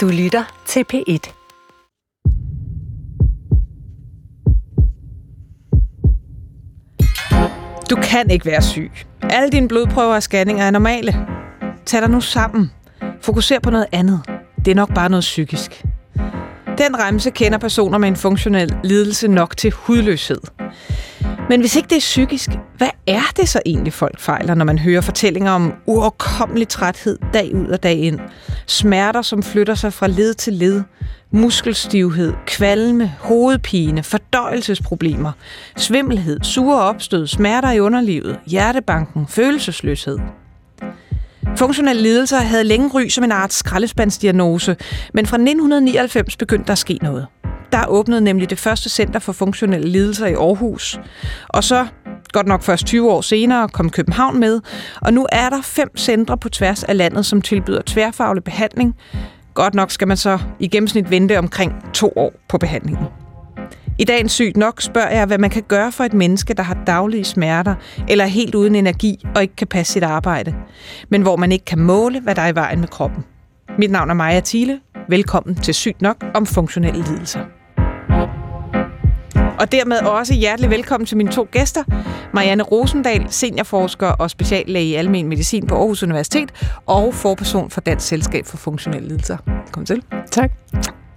Du lytter til P1. Du kan ikke være syg. Alle dine blodprøver og scanninger er normale. Tag dig nu sammen. Fokuser på noget andet. Det er nok bare noget psykisk. Den remse kender personer med en funktionel lidelse nok til hudløshed. Men hvis ikke det er psykisk, hvad er det så egentlig, folk fejler, når man hører fortællinger om uoverkommelig træthed dag ud og dag ind? Smerter, som flytter sig fra led til led. Muskelstivhed, kvalme, hovedpine, fordøjelsesproblemer, svimmelhed, sure opstød, smerter i underlivet, hjertebanken, følelsesløshed. Funktionelle lidelser havde længe ry som en art skraldespandsdiagnose, men fra 1999 begyndte der at ske noget. Der åbnede nemlig det første center for funktionelle lidelser i Aarhus. Og så, godt nok først 20 år senere, kom København med, og nu er der fem centre på tværs af landet, som tilbyder tværfaglig behandling. Godt nok skal man så i gennemsnit vente omkring to år på behandlingen. I dagens Sygt Nok spørger jeg, hvad man kan gøre for et menneske, der har daglige smerter, eller er helt uden energi og ikke kan passe sit arbejde, men hvor man ikke kan måle, hvad der er i vejen med kroppen. Mit navn er Maja Thiele. Velkommen til Sygt Nok om funktionelle lidelser. Og dermed også hjertelig velkommen til mine to gæster. Marianne Rosendal, seniorforsker og speciallæge i almen medicin på Aarhus Universitet, og forperson for Dansk Selskab for Funktionelle Lidelser. Kom til. Tak.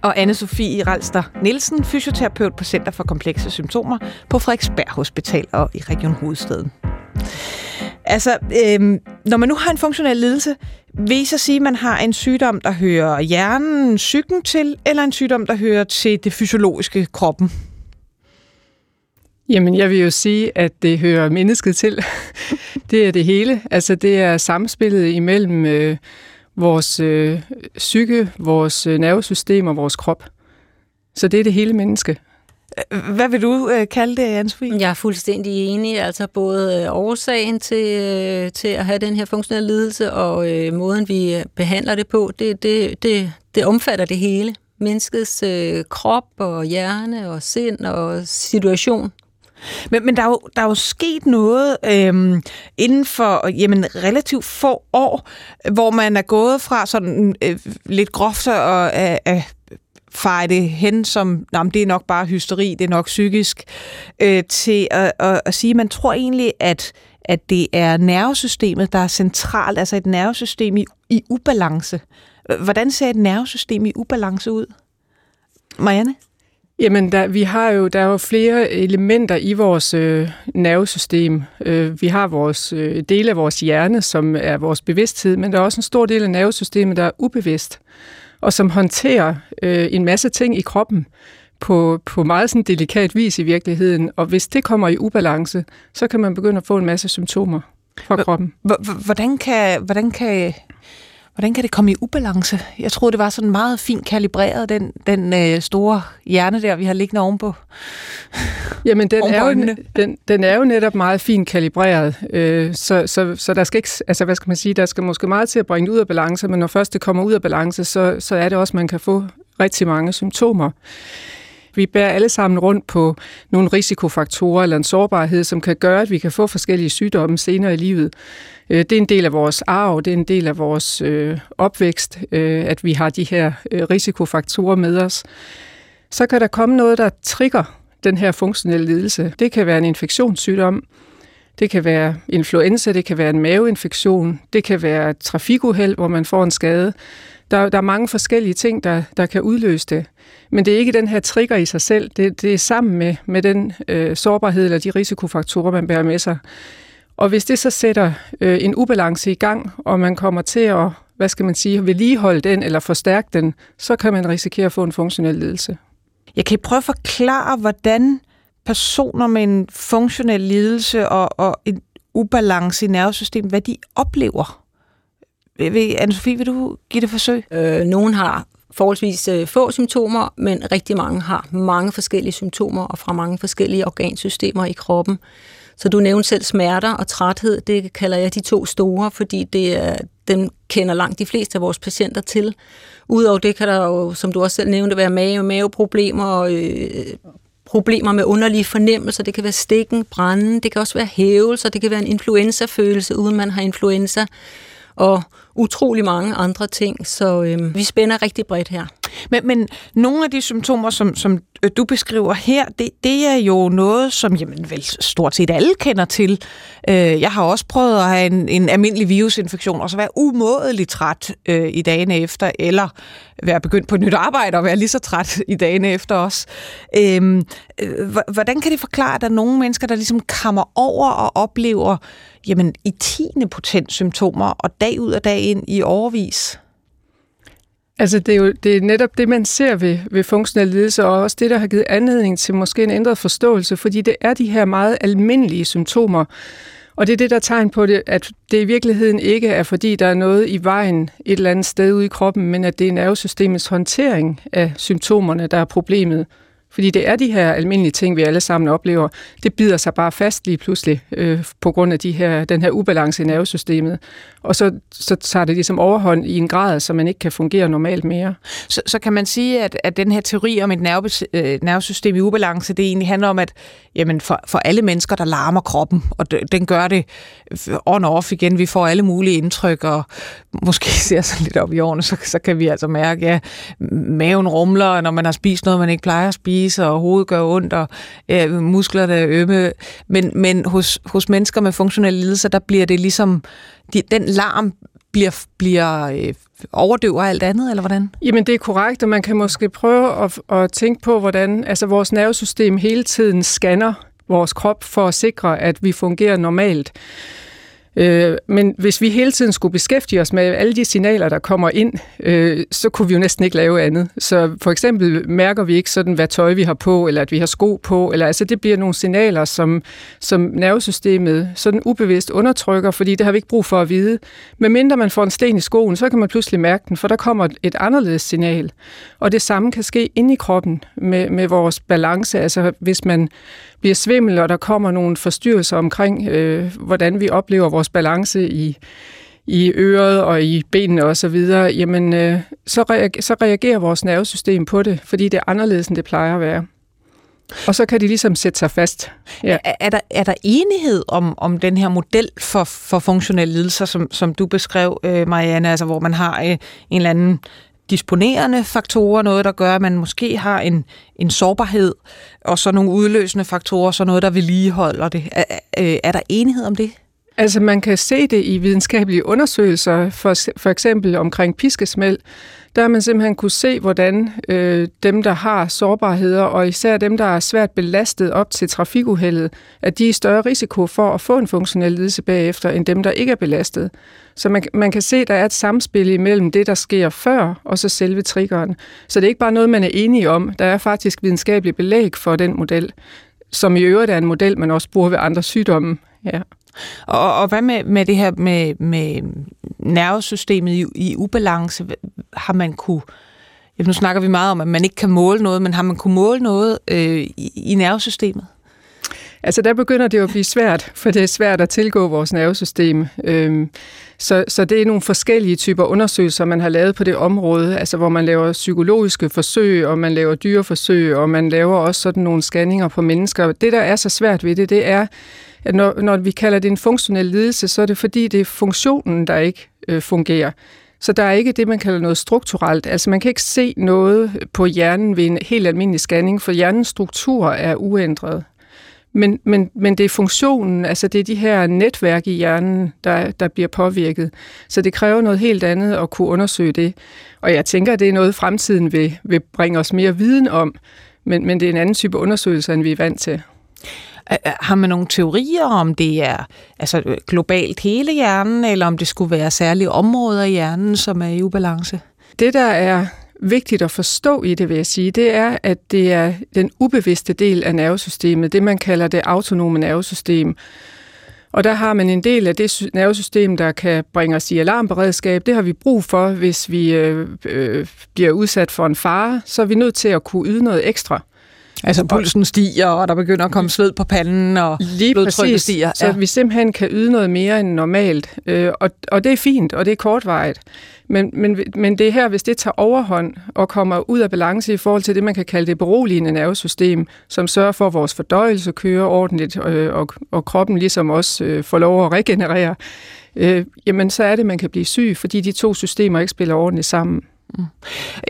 Og Anne-Sophie Ralster Nielsen, fysioterapeut på Center for Komplekse Symptomer på Frederiksberg Hospital og i Region Hovedstaden. Altså, øhm, når man nu har en funktionel lidelse, vil I så sige, at man har en sygdom, der hører hjernen, psyken til, eller en sygdom, der hører til det fysiologiske kroppen? Jamen, jeg vil jo sige, at det hører mennesket til. det er det hele. Altså, det er samspillet imellem øh, vores øh, psyke, vores øh, nervesystem og vores krop. Så det er det hele menneske. Hvad vil du øh, kalde det, Jens Jeg er fuldstændig enig. Altså både øh, årsagen til, øh, til at have den her funktionelle lidelse og øh, måden, vi behandler det på, det, det, det, det omfatter det hele. Menneskets øh, krop og hjerne og sind og situation. Men, men der, er jo, der er jo sket noget øhm, inden for jamen, relativt få år, hvor man er gået fra sådan øh, lidt groft og øh, øh, feje det hen som, nah, det er nok bare hysteri, det er nok psykisk, øh, til at, at, at sige, at man tror egentlig, at, at det er nervesystemet, der er centralt, altså et nervesystem i, i ubalance. Hvordan ser et nervesystem i ubalance ud? Marianne? Jamen, der, vi har jo, der er jo flere elementer i vores øh, nervesystem. Øh, vi har vores øh, dele af vores hjerne, som er vores bevidsthed, men der er også en stor del af nervesystemet, der er ubevidst, og som håndterer øh, en masse ting i kroppen på, på meget sådan delikat vis i virkeligheden. Og hvis det kommer i ubalance, så kan man begynde at få en masse symptomer fra kroppen. Hvordan kan, hvordan kan Hvordan kan det komme i ubalance? Jeg troede, det var sådan meget fint kalibreret, den, den øh, store hjerne der, vi har liggende ovenpå. Jamen, den er, jo, den, den er jo netop meget fint kalibreret, øh, så, så, så der skal ikke, altså hvad skal man sige, der skal måske meget til at bringe det ud af balance, men når først det kommer ud af balance, så, så er det også, at man kan få rigtig mange symptomer. Vi bærer alle sammen rundt på nogle risikofaktorer eller en sårbarhed, som kan gøre, at vi kan få forskellige sygdomme senere i livet. Øh, det er en del af vores arv, det er en del af vores øh, opvækst, øh, at vi har de her øh, risikofaktorer med os. Så kan der komme noget, der trigger den her funktionelle lidelse. Det kan være en infektionssygdom, det kan være influenza, det kan være en maveinfektion, det kan være trafikuheld, hvor man får en skade. Der, der er mange forskellige ting, der, der kan udløse det. Men det er ikke den her trigger i sig selv. Det, det er sammen med, med den øh, sårbarhed eller de risikofaktorer, man bærer med sig. Og hvis det så sætter øh, en ubalance i gang, og man kommer til at, hvad skal man sige, vedligeholde den eller forstærke den, så kan man risikere at få en funktionel lidelse. Jeg kan prøve at forklare, hvordan personer med en funktionel lidelse og, og en ubalance i nervesystemet, hvad de oplever. Anne-Sophie, vil du give det forsøg? Øh, nogen har forholdsvis øh, få symptomer, men rigtig mange har mange forskellige symptomer og fra mange forskellige organsystemer i kroppen. Så du nævnte selv smerter og træthed, det kalder jeg de to store, fordi det er, dem kender langt de fleste af vores patienter til. Udover det kan der jo, som du også selv nævnte, være mave, maveproblemer og øh, problemer med underlige fornemmelser. Det kan være stikken, branden, det kan også være hævelser, det kan være en influenzafølelse, uden man har influenza. og utrolig mange andre ting. Så øh, vi spænder rigtig bredt her. Men, men nogle af de symptomer, som, som øh, du beskriver her, det, det er jo noget, som jamen, vel stort set alle kender til. Øh, jeg har også prøvet at have en, en almindelig virusinfektion, og så være umådeligt træt øh, i dagene efter, eller være begyndt på et nyt arbejde og være lige så træt i dagene efter også. Øhm, øh, hvordan kan det forklare, at der er nogle mennesker, der ligesom kammer over og oplever jamen, i tiende potent symptomer, og dag ud og dag ind i overvis? Altså det er jo det er netop det, man ser ved, ved funktionelle lidelser, og også det, der har givet anledning til måske en ændret forståelse, fordi det er de her meget almindelige symptomer, og det er det, der er tegn på det, at det i virkeligheden ikke er, fordi der er noget i vejen et eller andet sted ude i kroppen, men at det er nervesystemets håndtering af symptomerne, der er problemet. Fordi det er de her almindelige ting, vi alle sammen oplever. Det bider sig bare fast lige pludselig øh, på grund af de her, den her ubalance i nervesystemet. Og så, så tager det ligesom overhånd i en grad, så man ikke kan fungere normalt mere. Så, så kan man sige, at, at den her teori om et nerve, øh, nervesystem i ubalance, det egentlig handler om, at jamen for, for alle mennesker, der larmer kroppen, og den gør det on off igen. Vi får alle mulige indtryk, og måske ser sig lidt op i årene, så, så kan vi altså mærke, at ja, maven rumler, når man har spist noget, man ikke plejer at spise, spise, og hovedet gør ondt, og øh, musklerne er ømme. Men, men hos, hos mennesker med funktionelle lidelser, der bliver det ligesom, de, den larm bliver, bliver øh, overdøver alt andet, eller hvordan? Jamen det er korrekt, og man kan måske prøve at, at tænke på, hvordan altså, vores nervesystem hele tiden scanner vores krop for at sikre, at vi fungerer normalt. Øh, men hvis vi hele tiden skulle beskæftige os med alle de signaler, der kommer ind, øh, så kunne vi jo næsten ikke lave andet. Så for eksempel mærker vi ikke sådan, hvad tøj vi har på, eller at vi har sko på, eller altså det bliver nogle signaler, som, som nervesystemet sådan ubevidst undertrykker, fordi det har vi ikke brug for at vide. Men mindre man får en sten i skoen, så kan man pludselig mærke den, for der kommer et anderledes signal. Og det samme kan ske inde i kroppen med, med vores balance. Altså hvis man bliver svimmel, og der kommer nogle forstyrrelser omkring, øh, hvordan vi oplever vores balance i, i øret og i benene og så videre, jamen øh, så, reager, så reagerer vores nervesystem på det, fordi det er anderledes, end det plejer at være. Og så kan de ligesom sætte sig fast. Ja. Er, er, der, er der enighed om, om den her model for, for funktionelle lidelser, som, som du beskrev, øh, Marianne, altså hvor man har øh, en eller anden disponerende faktorer, noget der gør, at man måske har en, en sårbarhed, og så nogle udløsende faktorer, så noget, der vedligeholder det. Er, er, øh, er der enighed om det? Altså man kan se det i videnskabelige undersøgelser, for, for eksempel omkring piskesmæld, der har man simpelthen kunne se, hvordan øh, dem, der har sårbarheder, og især dem, der er svært belastet op til trafikuheldet, at de er i større risiko for at få en funktionel lidelse bagefter, end dem, der ikke er belastet. Så man, man kan se, at der er et samspil imellem det, der sker før, og så selve triggeren. Så det er ikke bare noget, man er enige om. Der er faktisk videnskabelig belæg for den model, som i øvrigt er en model, man også bruger ved andre sygdomme. Ja. Og, og hvad med, med det her med, med nervesystemet i, i ubalance? Har man kunne... Ja, nu snakker vi meget om, at man ikke kan måle noget, men har man kunne måle noget øh, i, i nervesystemet? Altså der begynder det jo at blive svært, for det er svært at tilgå vores nervesystem. Øhm, så, så det er nogle forskellige typer undersøgelser, man har lavet på det område, altså hvor man laver psykologiske forsøg, og man laver dyreforsøg, og man laver også sådan nogle scanninger på mennesker. Det, der er så svært ved det, det er, at når, når vi kalder det en funktionel lidelse, så er det fordi, det er funktionen, der ikke øh, fungerer. Så der er ikke det, man kalder noget strukturelt. Altså man kan ikke se noget på hjernen ved en helt almindelig scanning, for hjernens struktur er uændret. Men, men, men det er funktionen, altså det er de her netværk i hjernen, der, der bliver påvirket. Så det kræver noget helt andet at kunne undersøge det. Og jeg tænker, at det er noget, fremtiden vil, vil bringe os mere viden om. Men, men det er en anden type undersøgelse, end vi er vant til. Har man nogle teorier om det er altså øh, globalt hele hjernen, eller om det skulle være særlige områder i hjernen, som er i ubalance? Det, der er vigtigt at forstå i det, vil jeg sige, det er, at det er den ubevidste del af nervesystemet, det man kalder det autonome nervesystem. Og der har man en del af det nervesystem, der kan bringe os i alarmberedskab. Det har vi brug for, hvis vi øh, øh, bliver udsat for en fare. Så er vi nødt til at kunne yde noget ekstra. Altså pulsen stiger, og der begynder at komme sved på panden, og Lige blodtrykket præcis, stiger. så vi simpelthen kan yde noget mere end normalt. Øh, og, og det er fint, og det er kortvarigt. Men, men, men det her, hvis det tager overhånd og kommer ud af balance i forhold til det, man kan kalde det beroligende nervesystem, som sørger for, at vores fordøjelse kører ordentligt, øh, og, og kroppen ligesom også øh, får lov at regenerere, øh, jamen så er det, man kan blive syg, fordi de to systemer ikke spiller ordentligt sammen.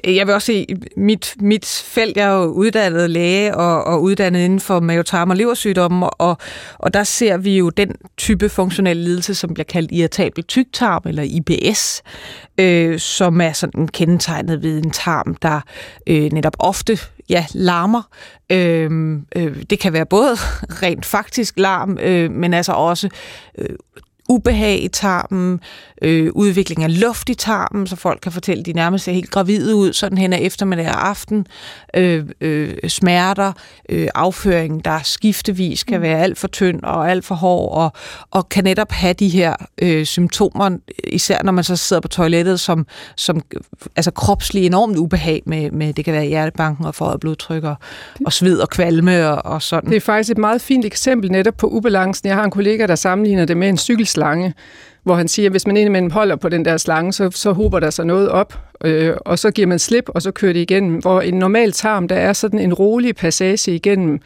Jeg vil også sige, mit, mit felt, jeg er jo uddannet læge og, og uddannet inden for mavetarm- og leversygdomme, og, og der ser vi jo den type funktionel lidelse, som bliver kaldt irritabel tyktarm, eller IBS, øh, som er sådan kendetegnet ved en tarm, der øh, netop ofte ja, larmer. Øh, øh, det kan være både rent faktisk larm, øh, men altså også øh, ubehag i tarmen, øh, udvikling af luft i tarmen, så folk kan fortælle, at de nærmest ser helt gravide ud, sådan hen ad eftermiddag og aften, øh, øh, smerter, øh, afføring, der skiftevis kan være alt for tynd og alt for hård, og, og kan netop have de her øh, symptomer, især når man så sidder på toilettet, som, som altså kropslig enormt ubehag med, med, det kan være hjertebanken og forhøjet blodtryk og, og sved og kvalme og, og sådan. Det er faktisk et meget fint eksempel netop på ubalancen. Jeg har en kollega, der sammenligner det med en cykel slange, hvor han siger, at hvis man indimellem holder på den der slange, så, så hober der sig noget op, øh, og så giver man slip, og så kører det igennem. Hvor en normal tarm, der er sådan en rolig passage igennem.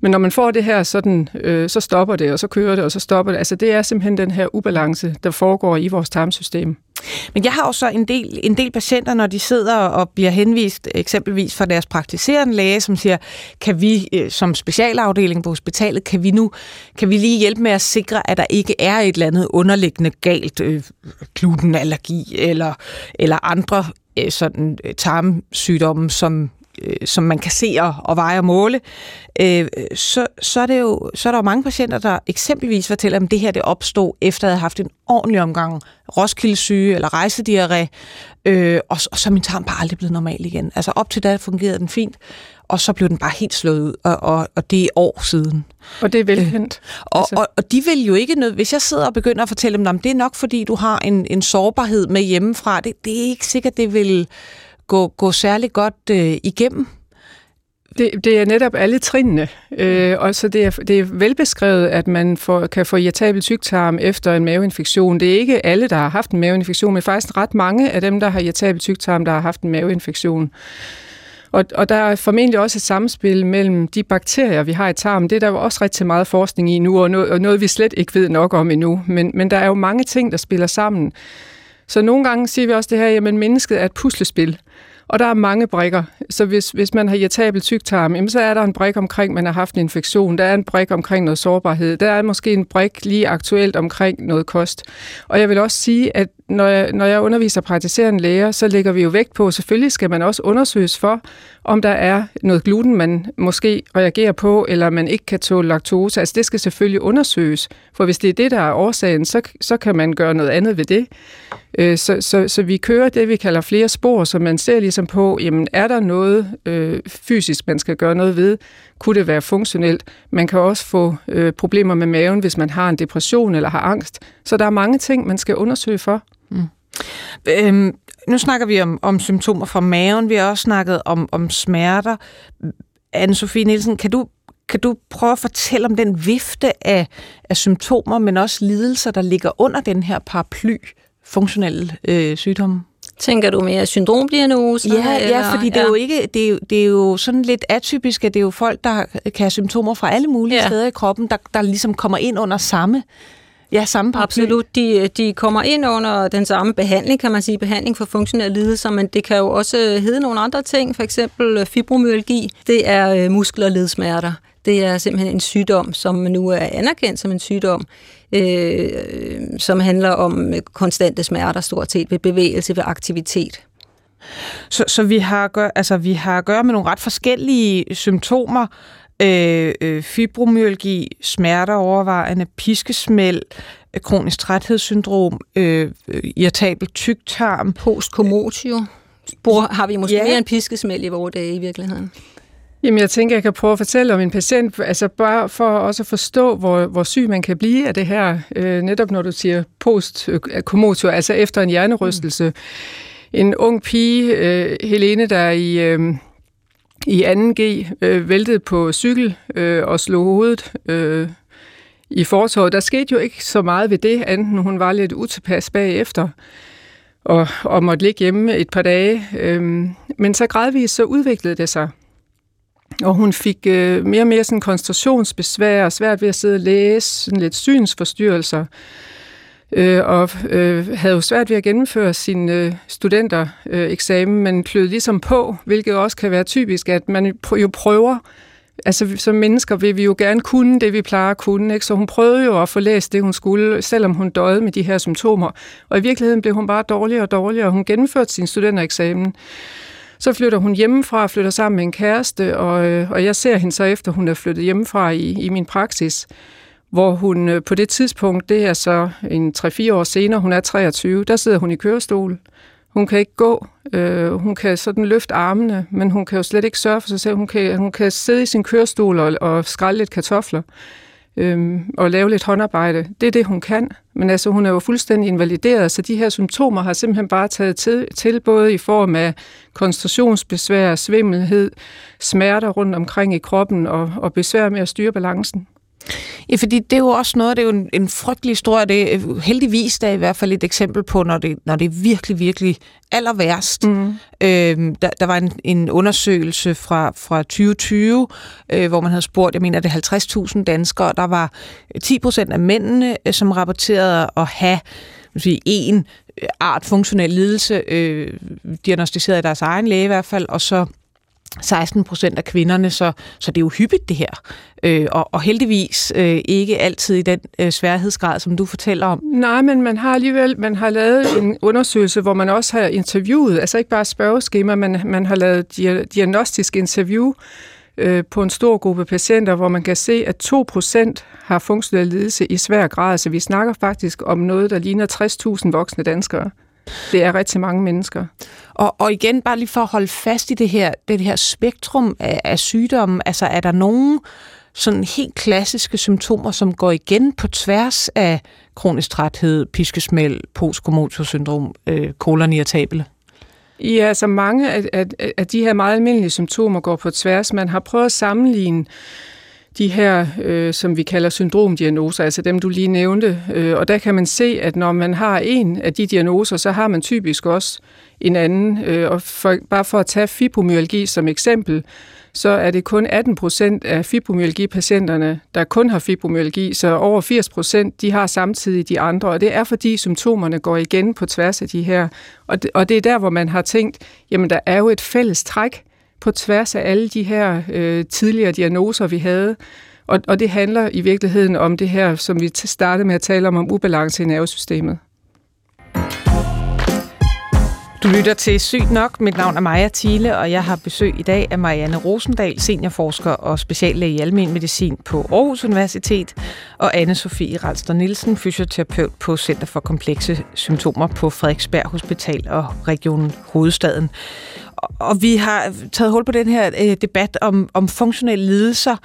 Men når man får det her, sådan, øh, så stopper det, og så kører det, og så stopper det. Altså det er simpelthen den her ubalance, der foregår i vores tarmsystem. Men jeg har jo så en del, en del patienter, når de sidder og bliver henvist eksempelvis fra deres praktiserende læge, som siger, kan vi øh, som specialafdeling på hospitalet, kan vi nu kan vi lige hjælpe med at sikre, at der ikke er et eller andet underliggende galt, øh, glutenallergi eller, eller andre øh, sådan øh, tarmsygdomme, som øh, som man kan se og, og veje og måle, øh, så, så, er det jo, så er der jo mange patienter, der eksempelvis fortæller, at det her det opstod efter at have haft en ordentlig omgang Roskilde syge eller rejsediarré, øh, og, og så er min tarm bare aldrig blevet normal igen. Altså op til da fungerede den fint, og så blev den bare helt slået ud, og, og, og det er år siden. Og det er velkendt. Øh, og, altså. og, og de vil jo ikke noget, hvis jeg sidder og begynder at fortælle dem, at det er nok fordi, du har en, en sårbarhed med hjemmefra, det, det er ikke sikkert, det vil gå, gå særlig godt øh, igennem. Det, det er netop alle trinene, øh, og så det er, det er velbeskrevet, at man får, kan få irritabel tyktarm efter en maveinfektion. Det er ikke alle, der har haft en maveinfektion, men faktisk ret mange af dem, der har irritabel tyktarm, der har haft en maveinfektion. Og, og der er formentlig også et samspil mellem de bakterier, vi har i tarmen. Det er der jo også rigtig meget forskning i nu, og noget, og noget vi slet ikke ved nok om endnu. Men, men der er jo mange ting, der spiller sammen. Så nogle gange siger vi også det her, at mennesket er et puslespil. Og der er mange brikker. Så hvis, hvis man har irritabel tyktarm, jamen, så er der en brik omkring, man har haft en infektion. Der er en brik omkring noget sårbarhed. Der er måske en brik lige aktuelt omkring noget kost. Og jeg vil også sige, at når jeg, når jeg underviser praktiserende læger, så lægger vi jo vægt på, selvfølgelig skal man også undersøges for, om der er noget gluten, man måske reagerer på, eller man ikke kan tåle laktose. Altså det skal selvfølgelig undersøges, for hvis det er det, der er årsagen, så, så kan man gøre noget andet ved det. Øh, så, så, så vi kører det, vi kalder flere spor, så man ser ligesom på, jamen er der noget øh, fysisk, man skal gøre noget ved? Kunne det være funktionelt? Man kan også få øh, problemer med maven, hvis man har en depression eller har angst. Så der er mange ting, man skal undersøge for. Mm. Øhm, nu snakker vi om, om symptomer fra maven. Vi har også snakket om, om smerter. Anne-Sophie Nielsen, kan du, kan du prøve at fortælle om den vifte af, af symptomer, men også lidelser, der ligger under den her paraply funktionelle øh, sygdomme? Tænker du mere syndromdiagnoser? Ja, eller? ja, fordi det er, jo ikke, det, er jo, det er jo sådan lidt atypisk, at det er jo folk, der kan have symptomer fra alle mulige ja. steder i kroppen, der, der ligesom kommer ind under samme Ja, samme paraply. Absolut. De, de kommer ind under den samme behandling, kan man sige, behandling for funktionelle lidelser, men det kan jo også hedde nogle andre ting, for eksempel fibromyalgi. Det er øh, muskel- og ledsmerter. Det er simpelthen en sygdom, som nu er anerkendt som en sygdom, øh, som handler om konstante smerter stort set ved bevægelse, ved aktivitet. Så, så vi, har at gøre, altså, vi har at gøre med nogle ret forskellige symptomer, øh, øh, fibromyalgi, smerter overvejende, piskesmæld, øh, kronisk træthedssyndrom, øh, irritabel tyktarm. Postcommotio. Spor har vi måske ja. mere en piskesmæld i vores dage i virkeligheden. Jamen, jeg tænker, jeg kan prøve at fortælle om en patient, altså bare for også at forstå, hvor, hvor syg man kan blive af det her, øh, netop når du siger post-kommotio, altså efter en hjernerystelse. Mm. En ung pige, øh, Helene, der i... Øh, i 2G øh, væltede på cykel øh, og slog hovedet øh, i fortorvet. Der skete jo ikke så meget ved det, enten hun var lidt utilpas bagefter og, og måtte ligge hjemme et par dage. Øh, men så gradvist så udviklede det sig. Og hun fik øh, mere og mere sådan koncentrationsbesvær, svært ved at sidde og læse, sådan lidt synsforstyrrelser, øh, og øh, havde jo svært ved at gennemføre sin øh, studentereksamen, øh, men klød ligesom på, hvilket også kan være typisk, at man jo prøver Altså, som mennesker vil vi jo gerne kunne det, vi plejer at kunne. Ikke? Så hun prøvede jo at få læst det, hun skulle, selvom hun døde med de her symptomer. Og i virkeligheden blev hun bare dårligere og dårligere, og hun gennemførte sin studentereksamen. Så flytter hun hjemmefra og flytter sammen med en kæreste, og, øh, og jeg ser hende så efter, hun er flyttet hjemmefra i, i min praksis, hvor hun øh, på det tidspunkt, det er så en 3-4 år senere, hun er 23, der sidder hun i kørestol. Hun kan ikke gå, øh, hun kan sådan løfte armene, men hun kan jo slet ikke sørge for sig selv. Hun kan, hun kan sidde i sin kørestol og, og skrælle lidt kartofler øh, og lave lidt håndarbejde. Det er det, hun kan. Men altså, hun er jo fuldstændig invalideret, så de her symptomer har simpelthen bare taget til, til både i form af koncentrationsbesvær, svimmelhed, smerter rundt omkring i kroppen og, og besvær med at styre balancen. Ja, fordi det er jo også noget, det er jo en, en frygtelig historie. Det er heldigvis der er i hvert fald et eksempel på, når det, når det er virkelig, virkelig aller værst. Mm. Øhm, der, der var en, en undersøgelse fra, fra 2020, øh, hvor man havde spurgt, jeg mener, det er 50.000 danskere, der var 10 procent af mændene, øh, som rapporterede at have sige, en art funktionel lidelse, øh, diagnostiseret af deres egen læge i hvert fald, og så 16 procent af kvinderne, så, så det er jo hyppigt det her. Øh, og, og heldigvis øh, ikke altid i den øh, sværhedsgrad, som du fortæller om. Nej, men man har alligevel man har lavet en undersøgelse, hvor man også har interviewet, altså ikke bare spørgeskema, men man har lavet diagnostisk interview øh, på en stor gruppe patienter, hvor man kan se, at 2 procent har funktionel lidelse i svær grad. Så vi snakker faktisk om noget, der ligner 60.000 voksne danskere. Det er rigtig mange mennesker. Og, og igen, bare lige for at holde fast i det her, det her spektrum af, af sygdomme, altså er der nogen sådan helt klassiske symptomer, som går igen på tværs af kronisk træthed, piskesmæld, postkomotorsyndrom, øh, kolonirritabile? Ja, altså mange af, af, af de her meget almindelige symptomer går på tværs. Man har prøvet at sammenligne de her, øh, som vi kalder syndromdiagnoser, altså dem, du lige nævnte. Øh, og der kan man se, at når man har en af de diagnoser, så har man typisk også en anden. Øh, og for, bare for at tage fibromyalgi som eksempel, så er det kun 18 procent af fibromyalgi-patienterne, der kun har fibromyalgi, så over 80 procent, de har samtidig de andre, og det er fordi symptomerne går igen på tværs af de her. Og det, og det er der, hvor man har tænkt, jamen der er jo et fælles træk på tværs af alle de her øh, tidligere diagnoser, vi havde. Og, og det handler i virkeligheden om det her, som vi startede med at tale om, om ubalance i nervesystemet. Du lytter til Sygt Nok. Mit navn er Maja Thiele, og jeg har besøg i dag af Marianne Rosendal, seniorforsker og speciallæge i almen medicin på Aarhus Universitet, og anne Sofie Ralster Nielsen, fysioterapeut på Center for Komplekse Symptomer på Frederiksberg Hospital og Region Hovedstaden og vi har taget hul på den her øh, debat om, om funktionelle lidelser,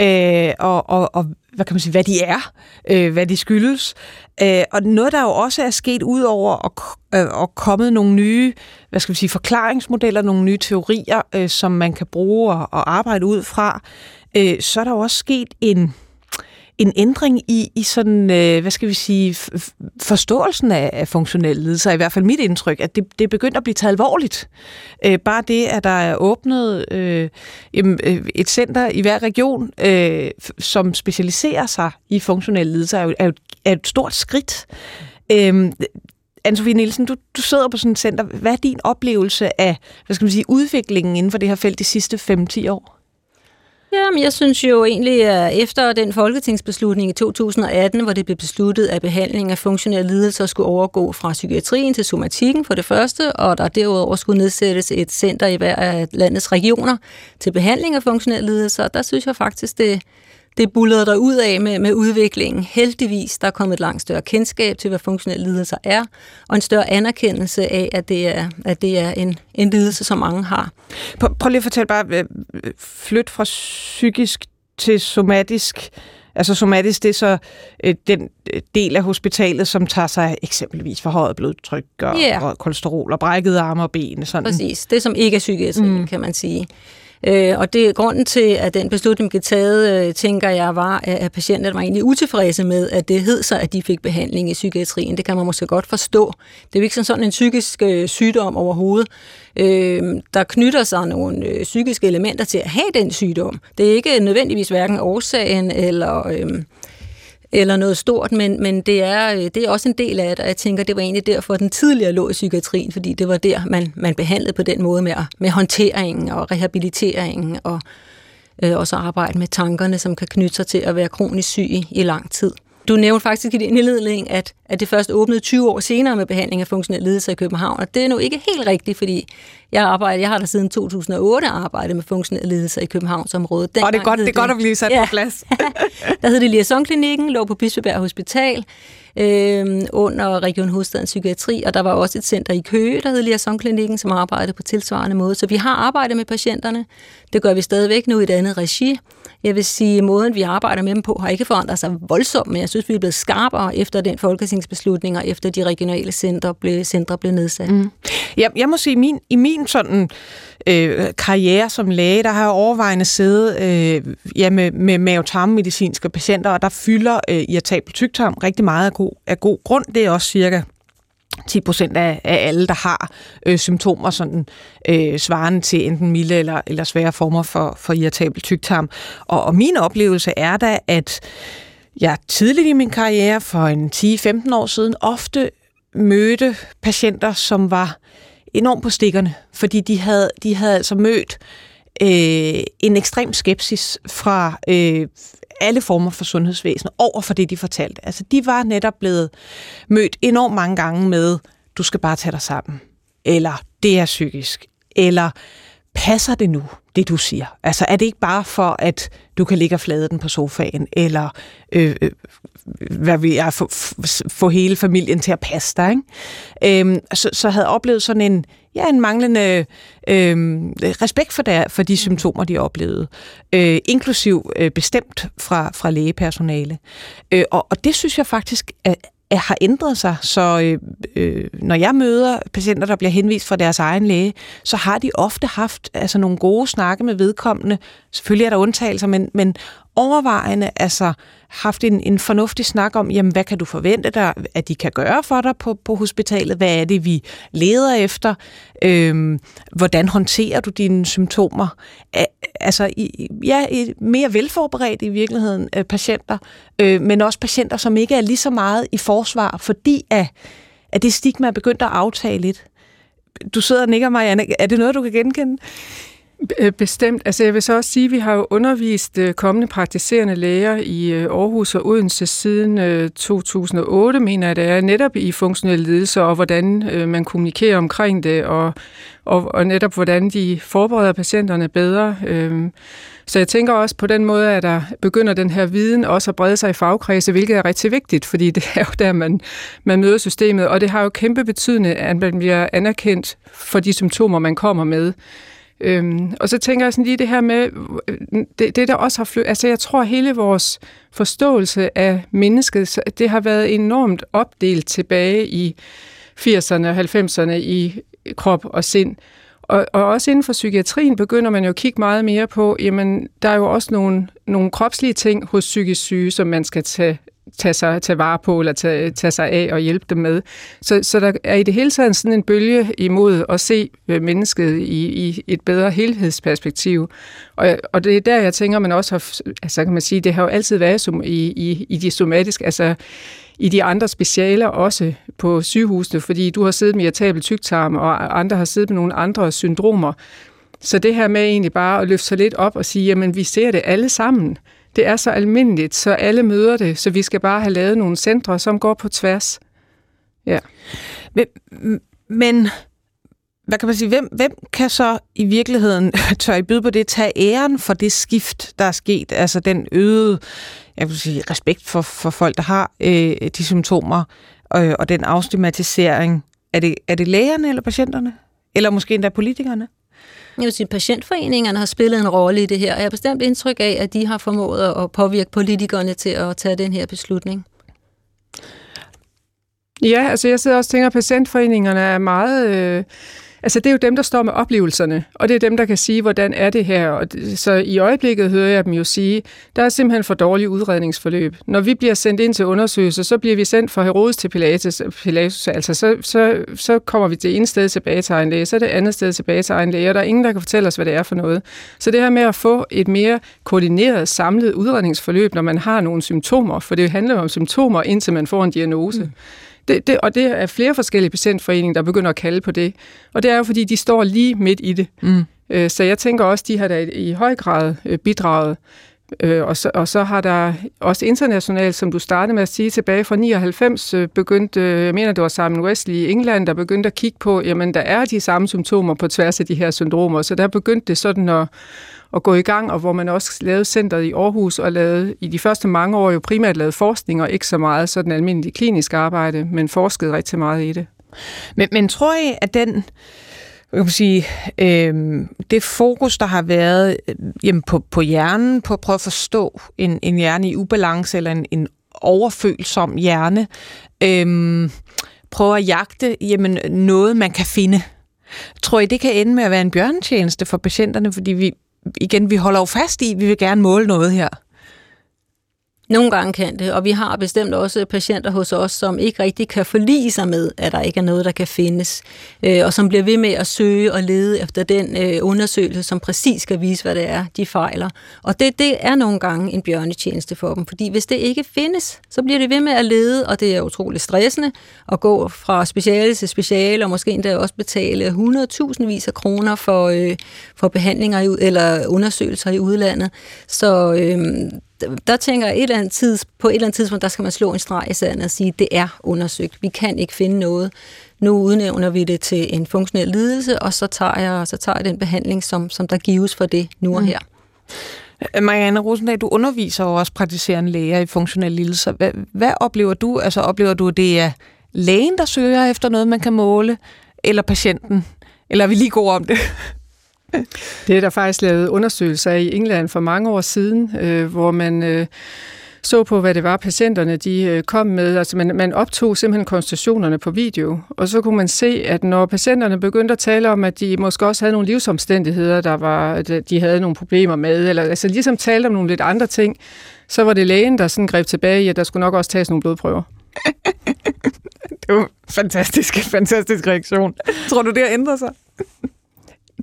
øh, og, og, og hvad kan man sige, hvad de er, øh, hvad de skyldes. Øh, og noget, der jo også er sket ud over at, øh, at kommet nogle nye, hvad skal vi sige, forklaringsmodeller, nogle nye teorier, øh, som man kan bruge og, og arbejde ud fra, øh, så er der jo også sket en en ændring i, i sådan, øh, hvad skal vi sige, forståelsen af, af funktionel ledelse, i hvert fald mit indtryk, at det, det er begyndt at blive taget alvorligt. Øh, bare det, at der er åbnet øh, øh et center i hver region, øh, som specialiserer sig i funktionel ledelse, er jo, er jo er et stort skridt. Øh, Anne-Sophie Nielsen, du, du sidder på sådan et center. Hvad er din oplevelse af hvad skal man sige, udviklingen inden for det her felt de sidste 5-10 år? Ja, men jeg synes jo egentlig, at efter den folketingsbeslutning i 2018, hvor det blev besluttet, at behandling af funktionelle lidelser skulle overgå fra psykiatrien til somatikken for det første, og der derudover skulle nedsættes et center i hver af landets regioner til behandling af funktionelle lidelser, der synes jeg faktisk, det, det bullerede der ud af med, med udviklingen. Heldigvis, der er kommet et langt større kendskab til, hvad funktionelle lidelser er, og en større anerkendelse af, at det er, at det er en, en lidelse, som mange har. Prøv, prøv lige at fortælle bare, øh, flyt fra psykisk til somatisk. Altså somatisk, det er så øh, den øh, del af hospitalet, som tager sig eksempelvis forhøjet blodtryk og, yeah. og kolesterol og brækkede arme og ben. Sådan. Præcis, det som ikke er psykiatri, mm. kan man sige. Øh, og det grunden til, at den beslutning blev taget, øh, tænker jeg, var, at patienterne var egentlig utilfredse med, at det hed sig, at de fik behandling i psykiatrien. Det kan man måske godt forstå. Det er jo ikke sådan en psykisk øh, sygdom overhovedet. Øh, der knytter sig nogle øh, psykiske elementer til at have den sygdom. Det er ikke nødvendigvis hverken årsagen eller... Øh, eller noget stort, men, men det, er, øh, det er også en del af det, og jeg tænker, det var egentlig derfor, den tidligere lå i psykiatrien, fordi det var der, man, man behandlede på den måde med, med håndteringen og rehabiliteringen og øh, også arbejde med tankerne, som kan knytte sig til at være kronisk syg i, i lang tid. Du nævnte faktisk i din indledning, at, at det først åbnede 20 år senere med behandling af funktionel ledelse i København, og det er nu ikke helt rigtigt, fordi jeg, arbejder, jeg har da siden 2008 arbejdet med funktionel ledelse i Københavnsområdet. Den og det er godt, det er godt at blive sat ja, på plads. der hed det Liaison-klinikken, lå på Bispebjerg Hospital, øh, under Region Hovedstaden Psykiatri, og der var også et center i Køge, der hed Liaison-klinikken, som arbejdede på tilsvarende måde. Så vi har arbejdet med patienterne. Det gør vi stadigvæk nu i et andet regi. Jeg vil sige, at måden, vi arbejder med dem på, har ikke forandret sig voldsomt, men jeg synes, vi er blevet skarpere efter den folketingsbeslutning, og efter de regionale centre blev, centre blev nedsat. Mm. Jeg, jeg må sige, min, i min sådan øh, karriere som læge, der har jeg overvejende siddet øh, ja, med, med mavetarmmedicinske patienter, og der fylder øh, irritabel tyktarm rigtig meget af god, af god grund. Det er også cirka 10 procent af, af alle, der har øh, symptomer sådan øh, svarende til enten milde eller, eller svære former for, for irritabel tyktarm. Og, og min oplevelse er da, at jeg tidligt i min karriere for en 10-15 år siden ofte mødte patienter, som var enormt på stikkerne, fordi de havde, de havde altså mødt øh, en ekstrem skepsis fra øh, alle former for sundhedsvæsen over for det, de fortalte. Altså, de var netop blevet mødt enormt mange gange med, du skal bare tage dig sammen, eller det er psykisk, eller passer det nu, det du siger? Altså, er det ikke bare for, at du kan ligge og flade den på sofaen, eller øh, øh, hvad vi er, få, få hele familien til at passe dig, ikke? Øhm, så, så havde oplevet sådan en, ja, en manglende øh, respekt for, der, for de symptomer, de oplevede, øh, inklusiv øh, bestemt fra, fra lægepersonale. Øh, og, og det synes jeg faktisk er, har ændret sig, så øh, øh, når jeg møder patienter, der bliver henvist fra deres egen læge, så har de ofte haft altså, nogle gode snakke med vedkommende. Selvfølgelig er der undtagelser, men, men overvejende altså haft en, en fornuftig snak om, jamen, hvad kan du forvente dig, at de kan gøre for dig på, på hospitalet? Hvad er det, vi leder efter? Øhm, hvordan håndterer du dine symptomer? Altså, i, ja, mere velforberedt i virkeligheden øh, patienter, øh, men også patienter, som ikke er lige så meget i forsvar, fordi at, at det stigma er begyndt at aftage lidt. Du sidder og nikker, Marianne. Er det noget, du kan genkende? Øh, bestemt. Altså jeg vil så også sige, at vi har jo undervist øh, kommende praktiserende læger i øh, Aarhus og Odense siden 2008, mener jeg det er, netop i funktionelle lidelser og hvordan man kommunikerer omkring det, og, og, og netop hvordan de forbereder patienterne bedre. Øhm, så jeg tænker også på den måde, at der begynder den her viden også at brede sig i fagkredse, hvilket er rigtig vigtigt, fordi det er jo der, man, man møder systemet, og det har jo kæmpe betydning, at man bliver anerkendt for de symptomer, man kommer med. Øhm, og så tænker jeg sådan lige det her med, øh, det, det der også har flyttet, altså jeg tror hele vores forståelse af mennesket, det har været enormt opdelt tilbage i 80'erne og 90'erne i krop og sind. Og, og også inden for psykiatrien begynder man jo at kigge meget mere på, jamen der er jo også nogle, nogle kropslige ting hos psykisk syge, som man skal tage tage, sig, tage vare på eller tage, tage sig af og hjælpe dem med. Så, så der er i det hele taget sådan en bølge imod at se øh, mennesket i, i et bedre helhedsperspektiv. Og, og det er der, jeg tænker, man også har, altså kan man sige, det har jo altid været som i, i, i de somatiske, altså i de andre specialer også på sygehusene, fordi du har siddet med irritabel tyktarm, og andre har siddet med nogle andre syndromer. Så det her med egentlig bare at løfte sig lidt op og sige, jamen vi ser det alle sammen. Det er så almindeligt, så alle møder det, så vi skal bare have lavet nogle centre, som går på tværs. Ja. Men, men hvad kan man sige, hvem, hvem kan så i virkeligheden, tør I byde på det, tage æren for det skift, der er sket, altså den øgede jeg vil sige, respekt for, for folk, der har øh, de symptomer, øh, og den afstigmatisering. Er det, er det lægerne eller patienterne? Eller måske endda politikerne? Jeg vil sige, patientforeningerne har spillet en rolle i det her, og jeg har bestemt indtryk af, at de har formået at påvirke politikerne til at tage den her beslutning. Ja, altså jeg sidder også og tænker, at patientforeningerne er meget... Øh Altså, det er jo dem, der står med oplevelserne, og det er dem, der kan sige, hvordan er det her. Og så i øjeblikket hører jeg dem jo sige, der er simpelthen for dårligt udredningsforløb. Når vi bliver sendt ind til undersøgelse, så bliver vi sendt fra Herodes til Pilatus. Pilatus altså, så, så, så kommer vi det ene sted tilbage til egen læge, så er det andet sted tilbage til egen læge, og der er ingen, der kan fortælle os, hvad det er for noget. Så det her med at få et mere koordineret, samlet udredningsforløb, når man har nogle symptomer, for det handler om symptomer, indtil man får en diagnose. Mm det, det, og det er flere forskellige patientforeninger, der begynder at kalde på det. Og det er jo, fordi de står lige midt i det. Mm. Øh, så jeg tænker også, de har da i høj grad øh, bidraget. Øh, og, så, og så har der også internationalt, som du startede med at sige, tilbage fra 99 øh, begyndte, øh, jeg mener det var Simon Wesley i England, der begyndte at kigge på, jamen der er de samme symptomer på tværs af de her syndromer, så der begyndte det sådan at, at gå i gang, og hvor man også lavede centret i Aarhus og lavede i de første mange år jo primært lavet forskning og ikke så meget sådan almindelig klinisk arbejde, men forskede rigtig meget i det. Men, men tror I, at den jeg kan sige, øh, det fokus, der har været øh, jamen på, på hjernen, på at prøve at forstå en, en hjerne i ubalance, eller en, en overfølsom hjerne, øh, prøve at jagte jamen, noget, man kan finde. Tror I, det kan ende med at være en bjørnetjeneste for patienterne, fordi vi, igen, vi holder jo fast i, at vi vil gerne måle noget her. Nogle gange kan det, og vi har bestemt også patienter hos os, som ikke rigtig kan forlige sig med, at der ikke er noget, der kan findes, øh, og som bliver ved med at søge og lede efter den øh, undersøgelse, som præcis skal vise, hvad det er, de fejler. Og det, det er nogle gange en bjørnetjeneste for dem, fordi hvis det ikke findes, så bliver det ved med at lede, og det er utroligt stressende at gå fra speciale til speciale, og måske endda også betale 100.000 vis af kroner for, øh, for behandlinger i, eller undersøgelser i udlandet. Så øh, der tænker jeg, et eller andet tids, på et eller andet tidspunkt, der skal man slå en streg i sandet og sige, det er undersøgt. Vi kan ikke finde noget. Nu udnævner vi det til en funktionel lidelse, og så tager jeg, så tager jeg den behandling, som, som der gives for det nu og mm. her. Mm. Marianne Rosendag, du underviser jo også praktiserende læger i funktionelle lidelser. Hvad, hvad oplever du? Altså oplever du, at det er lægen, der søger efter noget, man kan måle, eller patienten? Eller er vi lige gode om det? Det er der faktisk lavet undersøgelser af i England for mange år siden, øh, hvor man øh, så på, hvad det var, patienterne de øh, kom med. Altså man, man optog simpelthen konsultationerne på video, og så kunne man se, at når patienterne begyndte at tale om, at de måske også havde nogle livsomstændigheder, der var, de havde nogle problemer med, eller altså ligesom talte om nogle lidt andre ting, så var det lægen, der sådan greb tilbage i, at der skulle nok også tages nogle blodprøver. det var fantastisk, fantastisk reaktion. Tror du, det har ændret sig?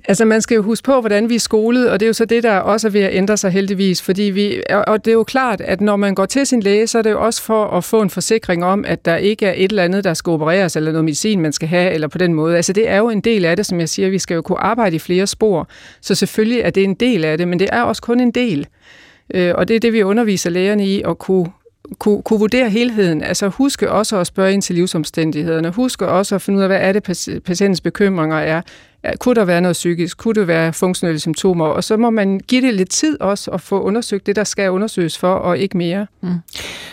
Altså man skal jo huske på, hvordan vi er skolet, og det er jo så det, der også er ved at ændre sig heldigvis, fordi vi, og det er jo klart, at når man går til sin læge, så er det jo også for at få en forsikring om, at der ikke er et eller andet, der skal opereres, eller noget medicin, man skal have, eller på den måde. Altså det er jo en del af det, som jeg siger, vi skal jo kunne arbejde i flere spor, så selvfølgelig er det en del af det, men det er også kun en del. Øh, og det er det, vi underviser lægerne i, at kunne kunne, kunne vurdere helheden. Altså huske også at spørge ind til livsomstændighederne. Huske også at finde ud af, hvad er det, patientens bekymringer er. Kunne der være noget psykisk? Kunne det være funktionelle symptomer? Og så må man give det lidt tid også at få undersøgt det, der skal undersøges for, og ikke mere. Mm.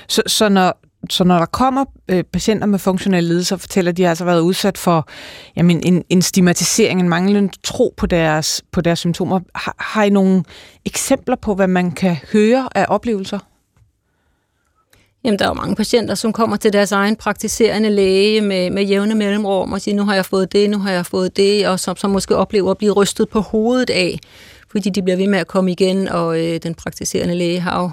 Så, så når, så når der kommer øh, patienter med funktionelle lidelser, fortæller de altså har altså været udsat for jamen, en, en stigmatisering, en manglende tro på deres, på deres symptomer. Har, har I nogle eksempler på, hvad man kan høre af oplevelser? Jamen, der er jo mange patienter, som kommer til deres egen praktiserende læge med, med jævne mellemrum og siger, nu har jeg fået det, nu har jeg fået det, og som, som måske oplever at blive rystet på hovedet af, fordi de bliver ved med at komme igen, og øh, den praktiserende læge har jo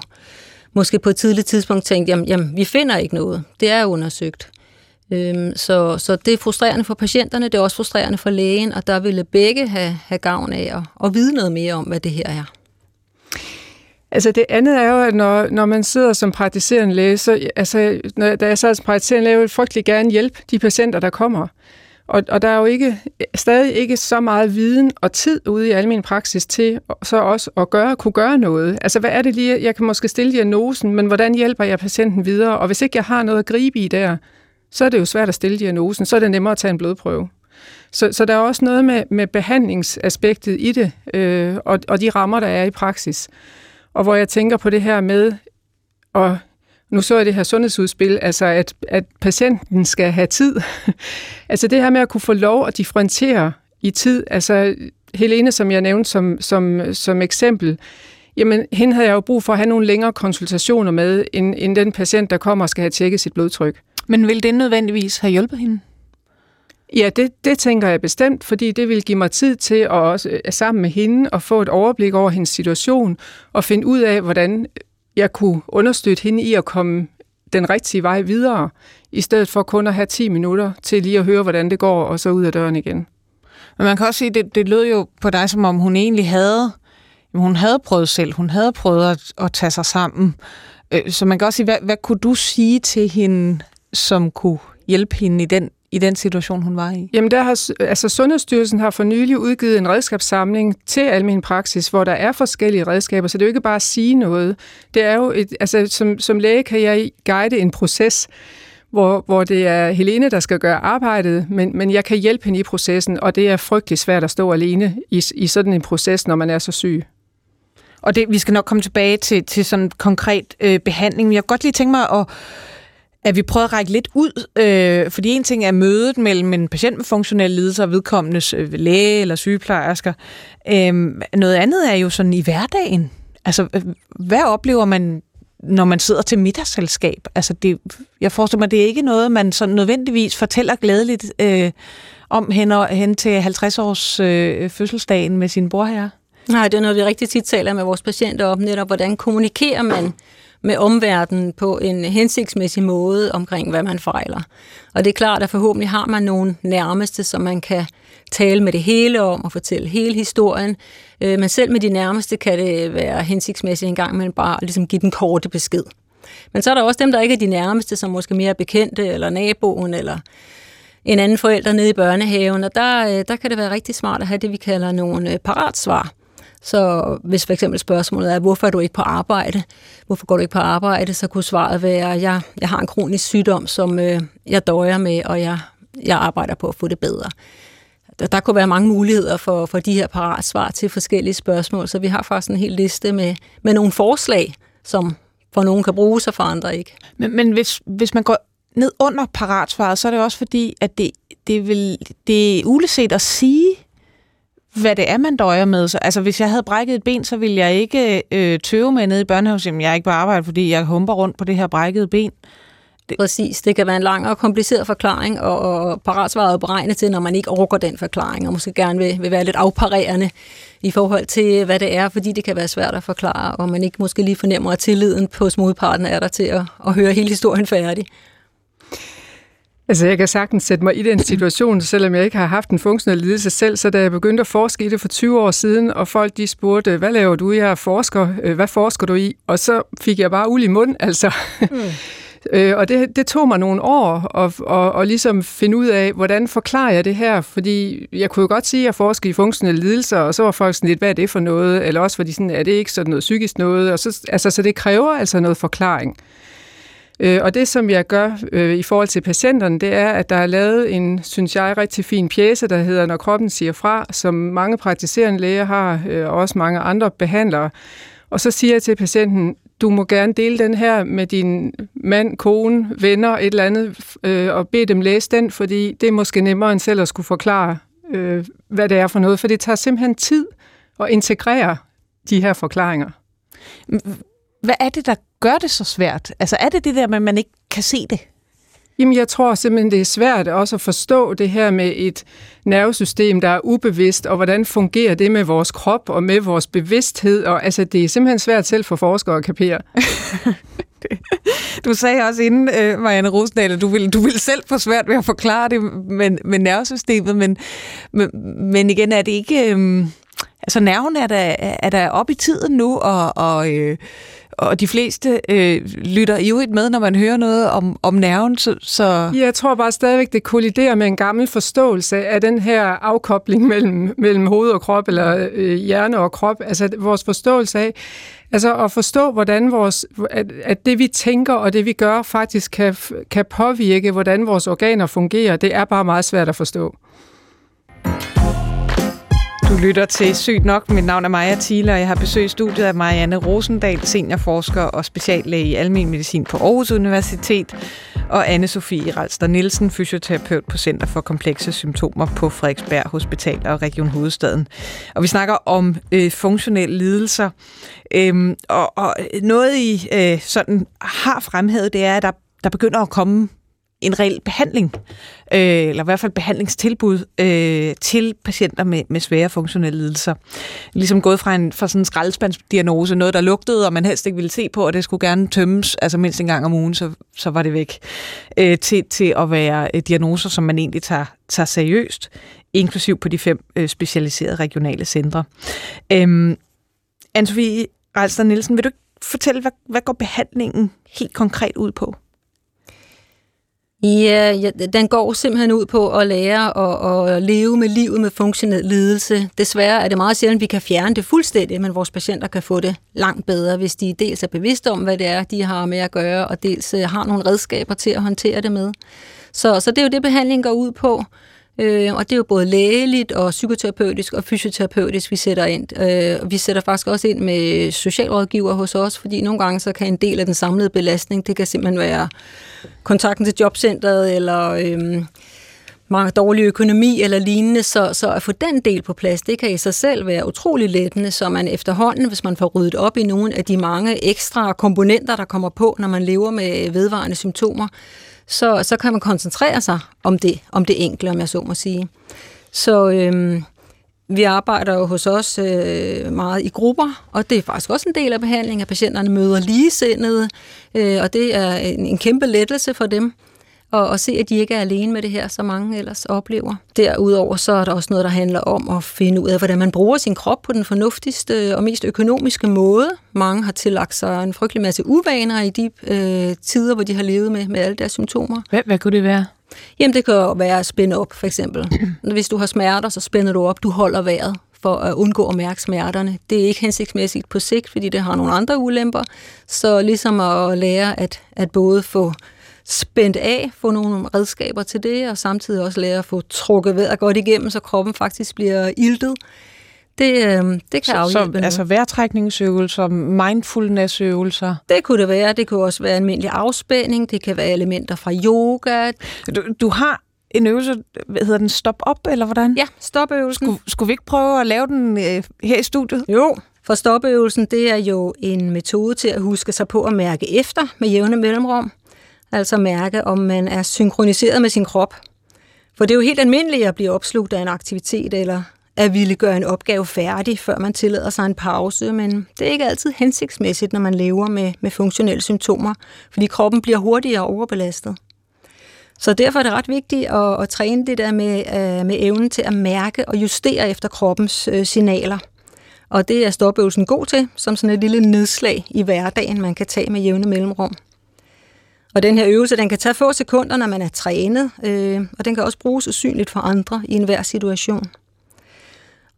måske på et tidligt tidspunkt tænkt, jamen, jamen vi finder ikke noget, det er undersøgt. Øhm, så, så det er frustrerende for patienterne, det er også frustrerende for lægen, og der ville begge have, have gavn af at, at vide noget mere om, hvad det her er. Altså det andet er jo, at når, når man sidder som praktiserende læge, så, altså, når, da jeg sad som praktiserende læge, vil jeg frygtelig gerne hjælpe de patienter, der kommer. Og, og der er jo ikke, stadig ikke så meget viden og tid ude i almen praksis til så også at gøre, kunne gøre noget. Altså hvad er det lige, jeg kan måske stille diagnosen, men hvordan hjælper jeg patienten videre? Og hvis ikke jeg har noget at gribe i der, så er det jo svært at stille diagnosen, så er det nemmere at tage en blodprøve. Så, så der er også noget med, med behandlingsaspektet i det, øh, og, og de rammer, der er i praksis og hvor jeg tænker på det her med, og nu så jeg det her sundhedsudspil, altså at, at patienten skal have tid. altså det her med at kunne få lov at differentiere i tid, altså Helene, som jeg nævnte som, som, som eksempel, jamen hende havde jeg jo brug for at have nogle længere konsultationer med, end, end den patient, der kommer og skal have tjekket sit blodtryk. Men vil det nødvendigvis have hjulpet hende? Ja, det, det tænker jeg bestemt, fordi det vil give mig tid til at også øh, sammen med hende og få et overblik over hendes situation og finde ud af, hvordan jeg kunne understøtte hende i at komme den rigtige vej videre, i stedet for kun at have 10 minutter til lige at høre, hvordan det går, og så ud af døren igen. Men man kan også sige, det, det lød jo på dig, som om hun egentlig havde, hun havde prøvet selv, hun havde prøvet at, at tage sig sammen. Øh, så man kan også sige, hvad, hvad kunne du sige til hende, som kunne hjælpe hende i den i den situation, hun var i? Jamen, der har, altså, Sundhedsstyrelsen har for nylig udgivet en redskabssamling til almen praksis, hvor der er forskellige redskaber, så det er jo ikke bare at sige noget. Det er jo et, altså, som, som læge kan jeg guide en proces, hvor, hvor det er Helene, der skal gøre arbejdet, men, men jeg kan hjælpe hende i processen, og det er frygtelig svært at stå alene i, i sådan en proces, når man er så syg. Og det, vi skal nok komme tilbage til, til sådan konkret øh, behandling, men jeg kunne godt lige tænke mig at at vi prøver at række lidt ud, øh, fordi en ting er mødet mellem en patient med funktionelle lidelser og vedkommendes øh, læge eller sygeplejersker. Øh, noget andet er jo sådan i hverdagen. Altså, øh, hvad oplever man, når man sidder til middagsselskab? Altså, det, jeg forestiller mig, det er ikke noget, man sådan nødvendigvis fortæller glædeligt øh, om hen, og, hen til 50-års øh, fødselsdagen med sin bror her. Nej, det er noget, vi rigtig tit taler med vores patienter om, netop hvordan kommunikerer man med omverdenen på en hensigtsmæssig måde omkring, hvad man fejler. Og det er klart, at forhåbentlig har man nogle nærmeste, som man kan tale med det hele om og fortælle hele historien. Øh, men selv med de nærmeste kan det være hensigtsmæssigt en gang, man bare ligesom give den korte besked. Men så er der også dem, der ikke er de nærmeste, som måske mere er bekendte, eller naboen, eller en anden forælder nede i børnehaven, og der, øh, der kan det være rigtig smart at have det, vi kalder nogle øh, paratsvar. Så hvis for eksempel spørgsmålet er, hvorfor er du ikke på arbejde? Hvorfor går du ikke på arbejde? Så kunne svaret være, at jeg, jeg har en kronisk sygdom, som øh, jeg døjer med, og jeg, jeg arbejder på at få det bedre. Der, der kunne være mange muligheder for, for de her parat svar til forskellige spørgsmål, så vi har faktisk en hel liste med, med nogle forslag, som for nogen kan bruges, og for andre ikke. Men, men hvis, hvis man går ned under paratsvaret, så er det også fordi, at det, det, vil, det er uleset at sige, hvad det er, man døjer med. Så, altså, hvis jeg havde brækket et ben, så ville jeg ikke øh, tøve med nede i børnehaven, jeg er ikke på arbejde, fordi jeg humper rundt på det her brækkede ben. Det... Præcis. Det kan være en lang og kompliceret forklaring, og, og paratsvaret er beregnet til, når man ikke overgår den forklaring, og måske gerne vil, vil være lidt afparerende i forhold til, hvad det er, fordi det kan være svært at forklare, og man ikke måske lige fornemmer, at tilliden på modparten er der til at, at høre hele historien færdig. Altså, jeg kan sagtens sætte mig i den situation, selvom jeg ikke har haft en funktionel lidelse selv, så da jeg begyndte at forske i det for 20 år siden, og folk de spurgte, hvad laver du? Jeg er forsker. Øh, hvad forsker du i? Og så fik jeg bare uld i mund, altså. Mm. Øh, og det, det tog mig nogle år at, at, at ligesom finde ud af, hvordan forklarer jeg det her? Fordi jeg kunne jo godt sige, at jeg forsker i funktionelle lidelser, og så var folk sådan lidt, hvad er det for noget? Eller også var de sådan, er det ikke sådan noget psykisk noget? Og så, altså, så det kræver altså noget forklaring. Øh, og det, som jeg gør øh, i forhold til patienterne, det er, at der er lavet en, synes jeg, rigtig fin pjæse, der hedder Når kroppen siger fra, som mange praktiserende læger har, øh, og også mange andre behandlere. Og så siger jeg til patienten, du må gerne dele den her med din mand, kone, venner, et eller andet, øh, og bede dem læse den, fordi det er måske nemmere end selv at skulle forklare, øh, hvad det er for noget, for det tager simpelthen tid at integrere de her forklaringer. Hvad er det, der gør det så svært? Altså er det det der med, at man ikke kan se det? Jamen, jeg tror simpelthen, det er svært også at forstå det her med et nervesystem, der er ubevidst, og hvordan fungerer det med vores krop og med vores bevidsthed. Og altså, det er simpelthen svært selv for forskere at kapere. du sagde også inden, øh, Marianne Rosendal, at du ville, du ville selv få svært ved at forklare det med, med nervesystemet, men, men, men igen er det ikke... Øh, altså nerven er der, er der op i tiden nu, og, og øh, og de fleste øh, lytter ivrigt med, når man hører noget om, om nerven. Så, så... Jeg tror bare stadigvæk, det kolliderer med en gammel forståelse af den her afkobling mellem, mellem hoved og krop, eller øh, hjerne og krop. Altså vores forståelse af, altså at forstå, hvordan vores, at, at det vi tænker og det vi gør faktisk kan, kan påvirke, hvordan vores organer fungerer, det er bare meget svært at forstå. Du lytter til Sygt Nok. Mit navn er Maja Thiele, og jeg har besøgt studiet af Marianne Rosendal, seniorforsker og speciallæge i almen medicin på Aarhus Universitet, og Anne-Sophie Ralster Nielsen, fysioterapeut på Center for Komplekse Symptomer på Frederiksberg Hospital og Region Hovedstaden. Og vi snakker om øh, funktionelle lidelser. Øhm, og, og noget, I øh, sådan har fremhævet, det er, at der, der begynder at komme en reel behandling, øh, eller i hvert fald behandlingstilbud øh, til patienter med, med svære funktionelle lidelser. Ligesom gået fra, en, fra sådan en skraldespandsdiagnose, noget der lugtede, og man helst ikke ville se på, og det skulle gerne tømmes, altså mindst en gang om ugen, så, så var det væk, øh, til, til at være øh, diagnoser, som man egentlig tager, tager seriøst, inklusiv på de fem øh, specialiserede regionale centre. Øh, Anne-Sophie Rejlster Nielsen, vil du fortælle, hvad, hvad går behandlingen helt konkret ud på? Øh, ja, ja, den går simpelthen ud på at lære at, at leve med livet med funktionel lidelse. Desværre er det meget sjældent, at vi kan fjerne det fuldstændig, men vores patienter kan få det langt bedre, hvis de dels er bevidste om, hvad det er, de har med at gøre, og dels øh, har nogle redskaber til at håndtere det med. Så, så det er jo det, behandling går ud på. Øh, og det er jo både lægeligt og psykoterapeutisk og fysioterapeutisk, vi sætter ind. Øh, vi sætter faktisk også ind med socialrådgiver hos os, fordi nogle gange så kan en del af den samlede belastning, det kan simpelthen være kontakten til jobcentret eller... Øh, mange dårlig økonomi eller lignende, så, så at få den del på plads, det kan i sig selv være utrolig lettende, så man efterhånden, hvis man får ryddet op i nogle af de mange ekstra komponenter, der kommer på, når man lever med vedvarende symptomer, så, så kan man koncentrere sig om det, om det enkle, om jeg så må sige. Så øhm, vi arbejder jo hos os øh, meget i grupper, og det er faktisk også en del af behandlingen, at patienterne møder ligesindede, øh, og det er en, en kæmpe lettelse for dem og, og se, at de ikke er alene med det her, så mange ellers oplever. Derudover så er der også noget, der handler om at finde ud af, hvordan man bruger sin krop på den fornuftigste og mest økonomiske måde. Mange har tillagt sig en frygtelig masse uvaner i de øh, tider, hvor de har levet med, med alle deres symptomer. Hvad, hvad kunne det være? Jamen, det kan jo være at spænde op, for eksempel. Hvis du har smerter, så spænder du op, du holder vejret for at undgå at mærke smerterne. Det er ikke hensigtsmæssigt på sigt, fordi det har nogle andre ulemper. Så ligesom at lære at, at både få spændt af, få nogle redskaber til det, og samtidig også lære at få trukket vejret godt igennem, så kroppen faktisk bliver iltet. Det, øh, det kan så, afhjælpe så, Altså vejrtrækningsøvelser, mindfulnessøvelser? Det kunne det være. Det kunne også være almindelig afspænding. Det kan være elementer fra yoga. Du, du har en øvelse, hvad hedder den, stop op, eller hvordan? Ja, stopøvelsen. Skulle, skulle vi ikke prøve at lave den øh, her i studiet? Jo, for stopøvelsen, det er jo en metode til at huske sig på at mærke efter med jævne mellemrum altså mærke, om man er synkroniseret med sin krop. For det er jo helt almindeligt at blive opslugt af en aktivitet, eller at ville gøre en opgave færdig, før man tillader sig en pause, men det er ikke altid hensigtsmæssigt, når man lever med, med funktionelle symptomer, fordi kroppen bliver hurtigere overbelastet. Så derfor er det ret vigtigt at, at træne det der med, øh, med evnen til at mærke og justere efter kroppens øh, signaler. Og det er stopøvelsen god til, som sådan et lille nedslag i hverdagen, man kan tage med jævne mellemrum. Og den her øvelse, den kan tage få sekunder, når man er trænet, øh, og den kan også bruges usynligt for andre i enhver situation.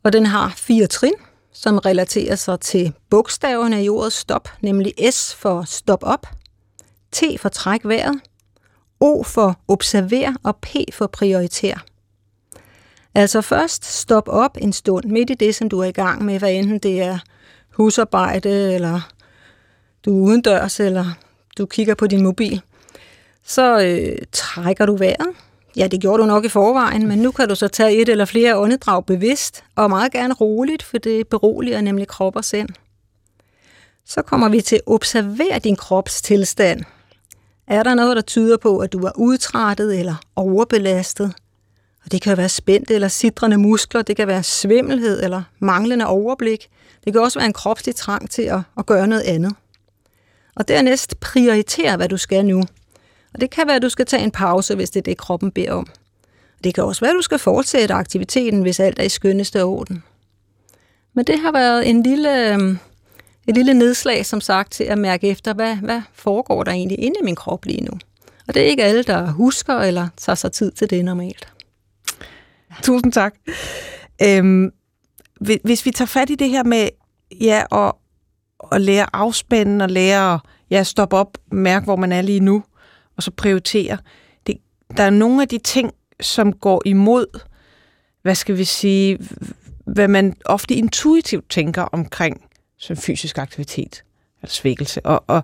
Og den har fire trin, som relaterer sig til bogstaverne i ordet stop, nemlig S for stop op, T for træk vejret, O for observer og P for prioriter. Altså først stop op en stund midt i det, som du er i gang med, hvad enten det er husarbejde, eller du er udendørs, eller du kigger på din mobil, så øh, trækker du vejret. Ja, det gjorde du nok i forvejen, men nu kan du så tage et eller flere åndedrag bevidst, og meget gerne roligt, for det beroliger nemlig krop og sind. Så kommer vi til at observere din krops tilstand. Er der noget, der tyder på, at du er udtrættet eller overbelastet? Og det kan være spændte eller sidrende muskler, det kan være svimmelhed eller manglende overblik. Det kan også være en kropslig trang til at, at gøre noget andet. Og dernæst prioritere, hvad du skal nu. Og det kan være, at du skal tage en pause, hvis det er det, kroppen beder om. Det kan også være, at du skal fortsætte aktiviteten, hvis alt er i skønneste orden. Men det har været en lille, øhm, et lille nedslag, som sagt, til at mærke efter, hvad, hvad foregår der egentlig inde i min krop lige nu. Og det er ikke alle, der husker eller tager sig tid til det normalt. Tusind tak. Øhm, hvis vi tager fat i det her med ja, at at lære at afspænde og lære at ja, stoppe op, mærke, hvor man er lige nu, og så prioritere. Det, der er nogle af de ting, som går imod, hvad skal vi sige, hvad man ofte intuitivt tænker omkring som fysisk aktivitet eller svækkelse. Og, og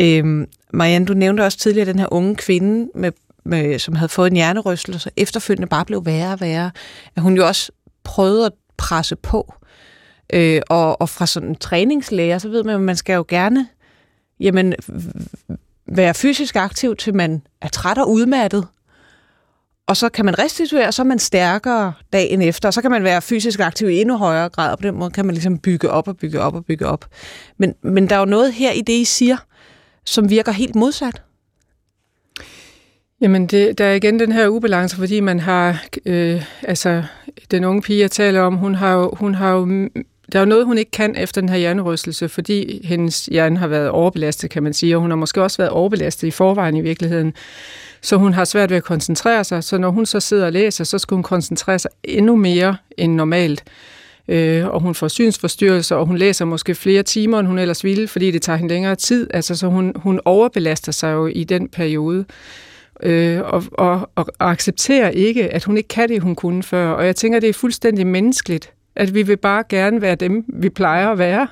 øhm, Marianne, du nævnte også tidligere den her unge kvinde, med, med, som havde fået en hjernerystelse, og efterfølgende bare blev værre og værre. At hun jo også prøvede at presse på. Øh, og, og fra sådan en træningslæger, så ved man, at man skal jo gerne jamen, være fysisk aktiv, til man er træt og udmattet, og så kan man restituere, og så er man stærkere dagen efter, og så kan man være fysisk aktiv i endnu højere grad, og på den måde kan man ligesom bygge op og bygge op og bygge op. Men, men der er jo noget her i det, I siger, som virker helt modsat. Jamen, det, der er igen den her ubalance, fordi man har, øh, altså, den unge pige, jeg taler om, hun har jo, hun har jo der er jo noget, hun ikke kan efter den her hjernerystelse, fordi hendes hjerne har været overbelastet, kan man sige, og hun har måske også været overbelastet i forvejen i virkeligheden. Så hun har svært ved at koncentrere sig, så når hun så sidder og læser, så skal hun koncentrere sig endnu mere end normalt. Øh, og hun får synsforstyrrelser, og hun læser måske flere timer, end hun ellers ville, fordi det tager hende længere tid. Altså, så hun, hun overbelaster sig jo i den periode. Øh, og, og, og accepterer ikke, at hun ikke kan det, hun kunne før. Og jeg tænker, det er fuldstændig menneskeligt, at vi vil bare gerne være dem, vi plejer at være.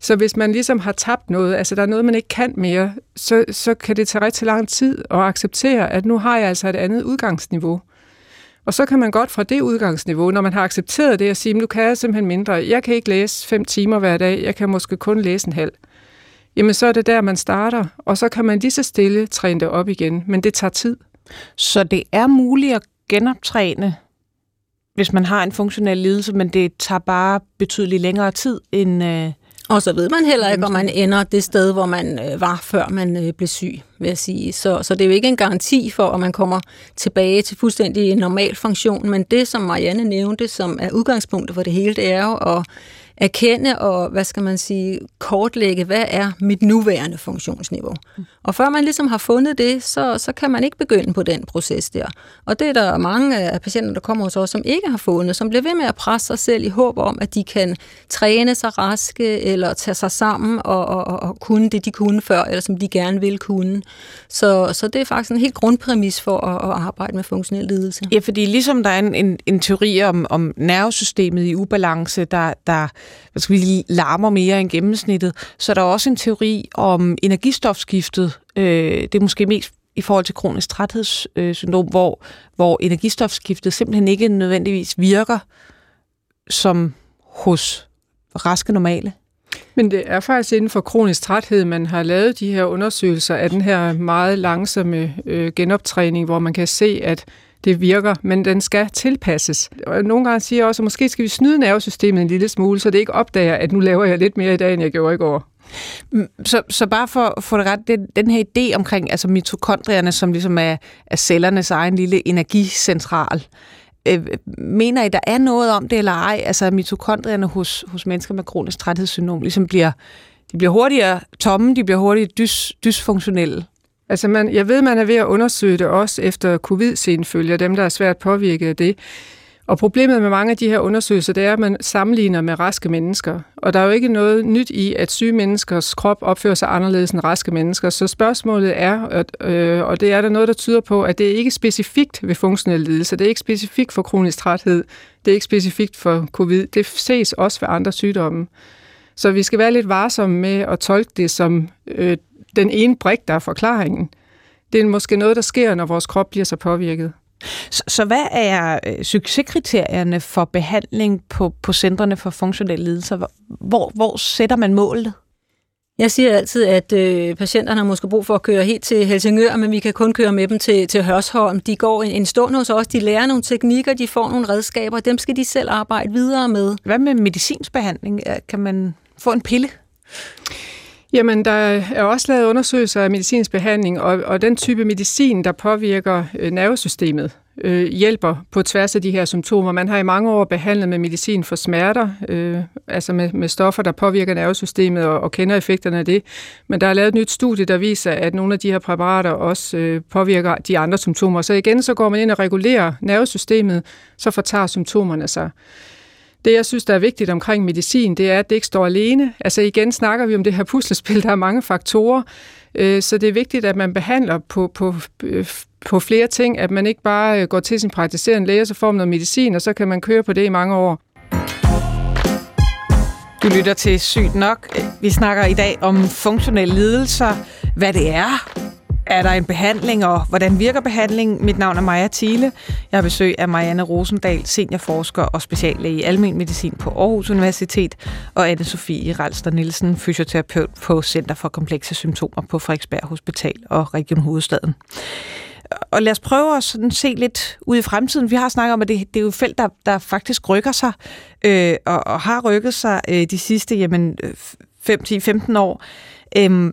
Så hvis man ligesom har tabt noget, altså der er noget, man ikke kan mere, så, så kan det tage rigtig lang tid at acceptere, at nu har jeg altså et andet udgangsniveau. Og så kan man godt fra det udgangsniveau, når man har accepteret det, at sige, nu kan jeg simpelthen mindre. Jeg kan ikke læse fem timer hver dag, jeg kan måske kun læse en halv. Jamen så er det der, man starter, og så kan man lige så stille træne det op igen, men det tager tid. Så det er muligt at genoptræne hvis man har en funktionel lidelse, men det tager bare betydeligt længere tid end... Øh, og så ved man heller ikke, om man ender det sted, hvor man øh, var, før man øh, blev syg, vil jeg sige. Så, så det er jo ikke en garanti for, at man kommer tilbage til fuldstændig normal funktion, men det, som Marianne nævnte, som er udgangspunktet for det hele, det er jo at erkende og, hvad skal man sige, kortlægge, hvad er mit nuværende funktionsniveau. Mm. Og før man ligesom har fundet det, så, så kan man ikke begynde på den proces der. Og det er der mange af patienter, der kommer hos os, som ikke har fundet, som bliver ved med at presse sig selv i håb om, at de kan træne sig raske, eller tage sig sammen og, og, og kunne det, de kunne før, eller som de gerne vil kunne. Så, så det er faktisk en helt grundpræmis for at, at arbejde med funktionel lidelse. Ja, fordi ligesom der er en, en, en teori om, om nervesystemet i ubalance, der, der hvad skal vi, larmer mere end gennemsnittet, så er der også en teori om energistofskiftet. Øh, det er måske mest i forhold til kronisk træthedssyndrom, hvor, hvor energistofskiftet simpelthen ikke nødvendigvis virker som hos raske normale. Men det er faktisk inden for kronisk træthed, man har lavet de her undersøgelser af den her meget langsomme øh, genoptræning, hvor man kan se, at det virker, men den skal tilpasses. Og nogle gange siger jeg også, at måske skal vi snyde nervesystemet en lille smule, så det ikke opdager, at nu laver jeg lidt mere i dag, end jeg gjorde i går. Mm, så, så bare for at få det ret, det, den her idé omkring altså mitokondrierne, som ligesom er, er cellernes egen lille energicentral, øh, mener I, der er noget om det eller ej? Altså mitokondrierne hos, hos mennesker med kronisk træthedssyndrom ligesom bliver, de bliver hurtigere tomme, de bliver hurtigere dys, dysfunktionelle. Altså man, jeg ved, man er ved at undersøge det også efter covid-senfølger, dem der er svært påvirket af det. Og problemet med mange af de her undersøgelser, det er, at man sammenligner med raske mennesker. Og der er jo ikke noget nyt i, at syge menneskers krop opfører sig anderledes end raske mennesker. Så spørgsmålet er, at, øh, og det er der noget, der tyder på, at det er ikke specifikt ved funktionel lidelse. Det er ikke specifikt for kronisk træthed. Det er ikke specifikt for covid. Det ses også ved andre sygdomme. Så vi skal være lidt varsomme med at tolke det som øh, den ene brik, der er forklaringen. Det er måske noget, der sker, når vores krop bliver så påvirket. Så, så hvad er øh, succeskriterierne for behandling på, på centrene for funktionelle lidelser? Hvor, hvor sætter man målet? Jeg siger altid, at øh, patienterne har måske brug for at køre helt til Helsingør, men vi kan kun køre med dem til, til Hørsholm. De går en, en stund hos os, de lærer nogle teknikker, de får nogle redskaber, dem skal de selv arbejde videre med. Hvad med medicinsk behandling? Kan man få en pille? Jamen, der er også lavet undersøgelser af medicinsk behandling, og, og den type medicin, der påvirker øh, nervesystemet, øh, hjælper på tværs af de her symptomer. Man har i mange år behandlet med medicin for smerter, øh, altså med, med stoffer, der påvirker nervesystemet og, og kender effekterne af det. Men der er lavet et nyt studie, der viser, at nogle af de her præparater også øh, påvirker de andre symptomer. Så igen, så går man ind og regulerer nervesystemet, så fortager symptomerne sig. Det, jeg synes, der er vigtigt omkring medicin, det er, at det ikke står alene. Altså igen snakker vi om det her puslespil, der er mange faktorer, øh, så det er vigtigt, at man behandler på, på, øh, på flere ting, at man ikke bare øh, går til sin praktiserende læge, så får man noget medicin, og så kan man køre på det i mange år. Du lytter til Sygt Nok. Vi snakker i dag om funktionelle lidelser, hvad det er, er der en behandling, og hvordan virker behandlingen? Mit navn er Maja Thiele. Jeg har besøg af Marianne Rosendal, seniorforsker og speciallæge i almen medicin på Aarhus Universitet, og Anne-Sophie Ralster Nielsen, fysioterapeut på Center for Komplekse Symptomer på Frederiksberg Hospital og Region Hovedstaden. Og lad os prøve at sådan se lidt ud i fremtiden. Vi har snakket om, at det, det er jo et felt, der, der faktisk rykker sig, øh, og, og har rykket sig øh, de sidste jamen, øh, 5-10-15 år. Øh,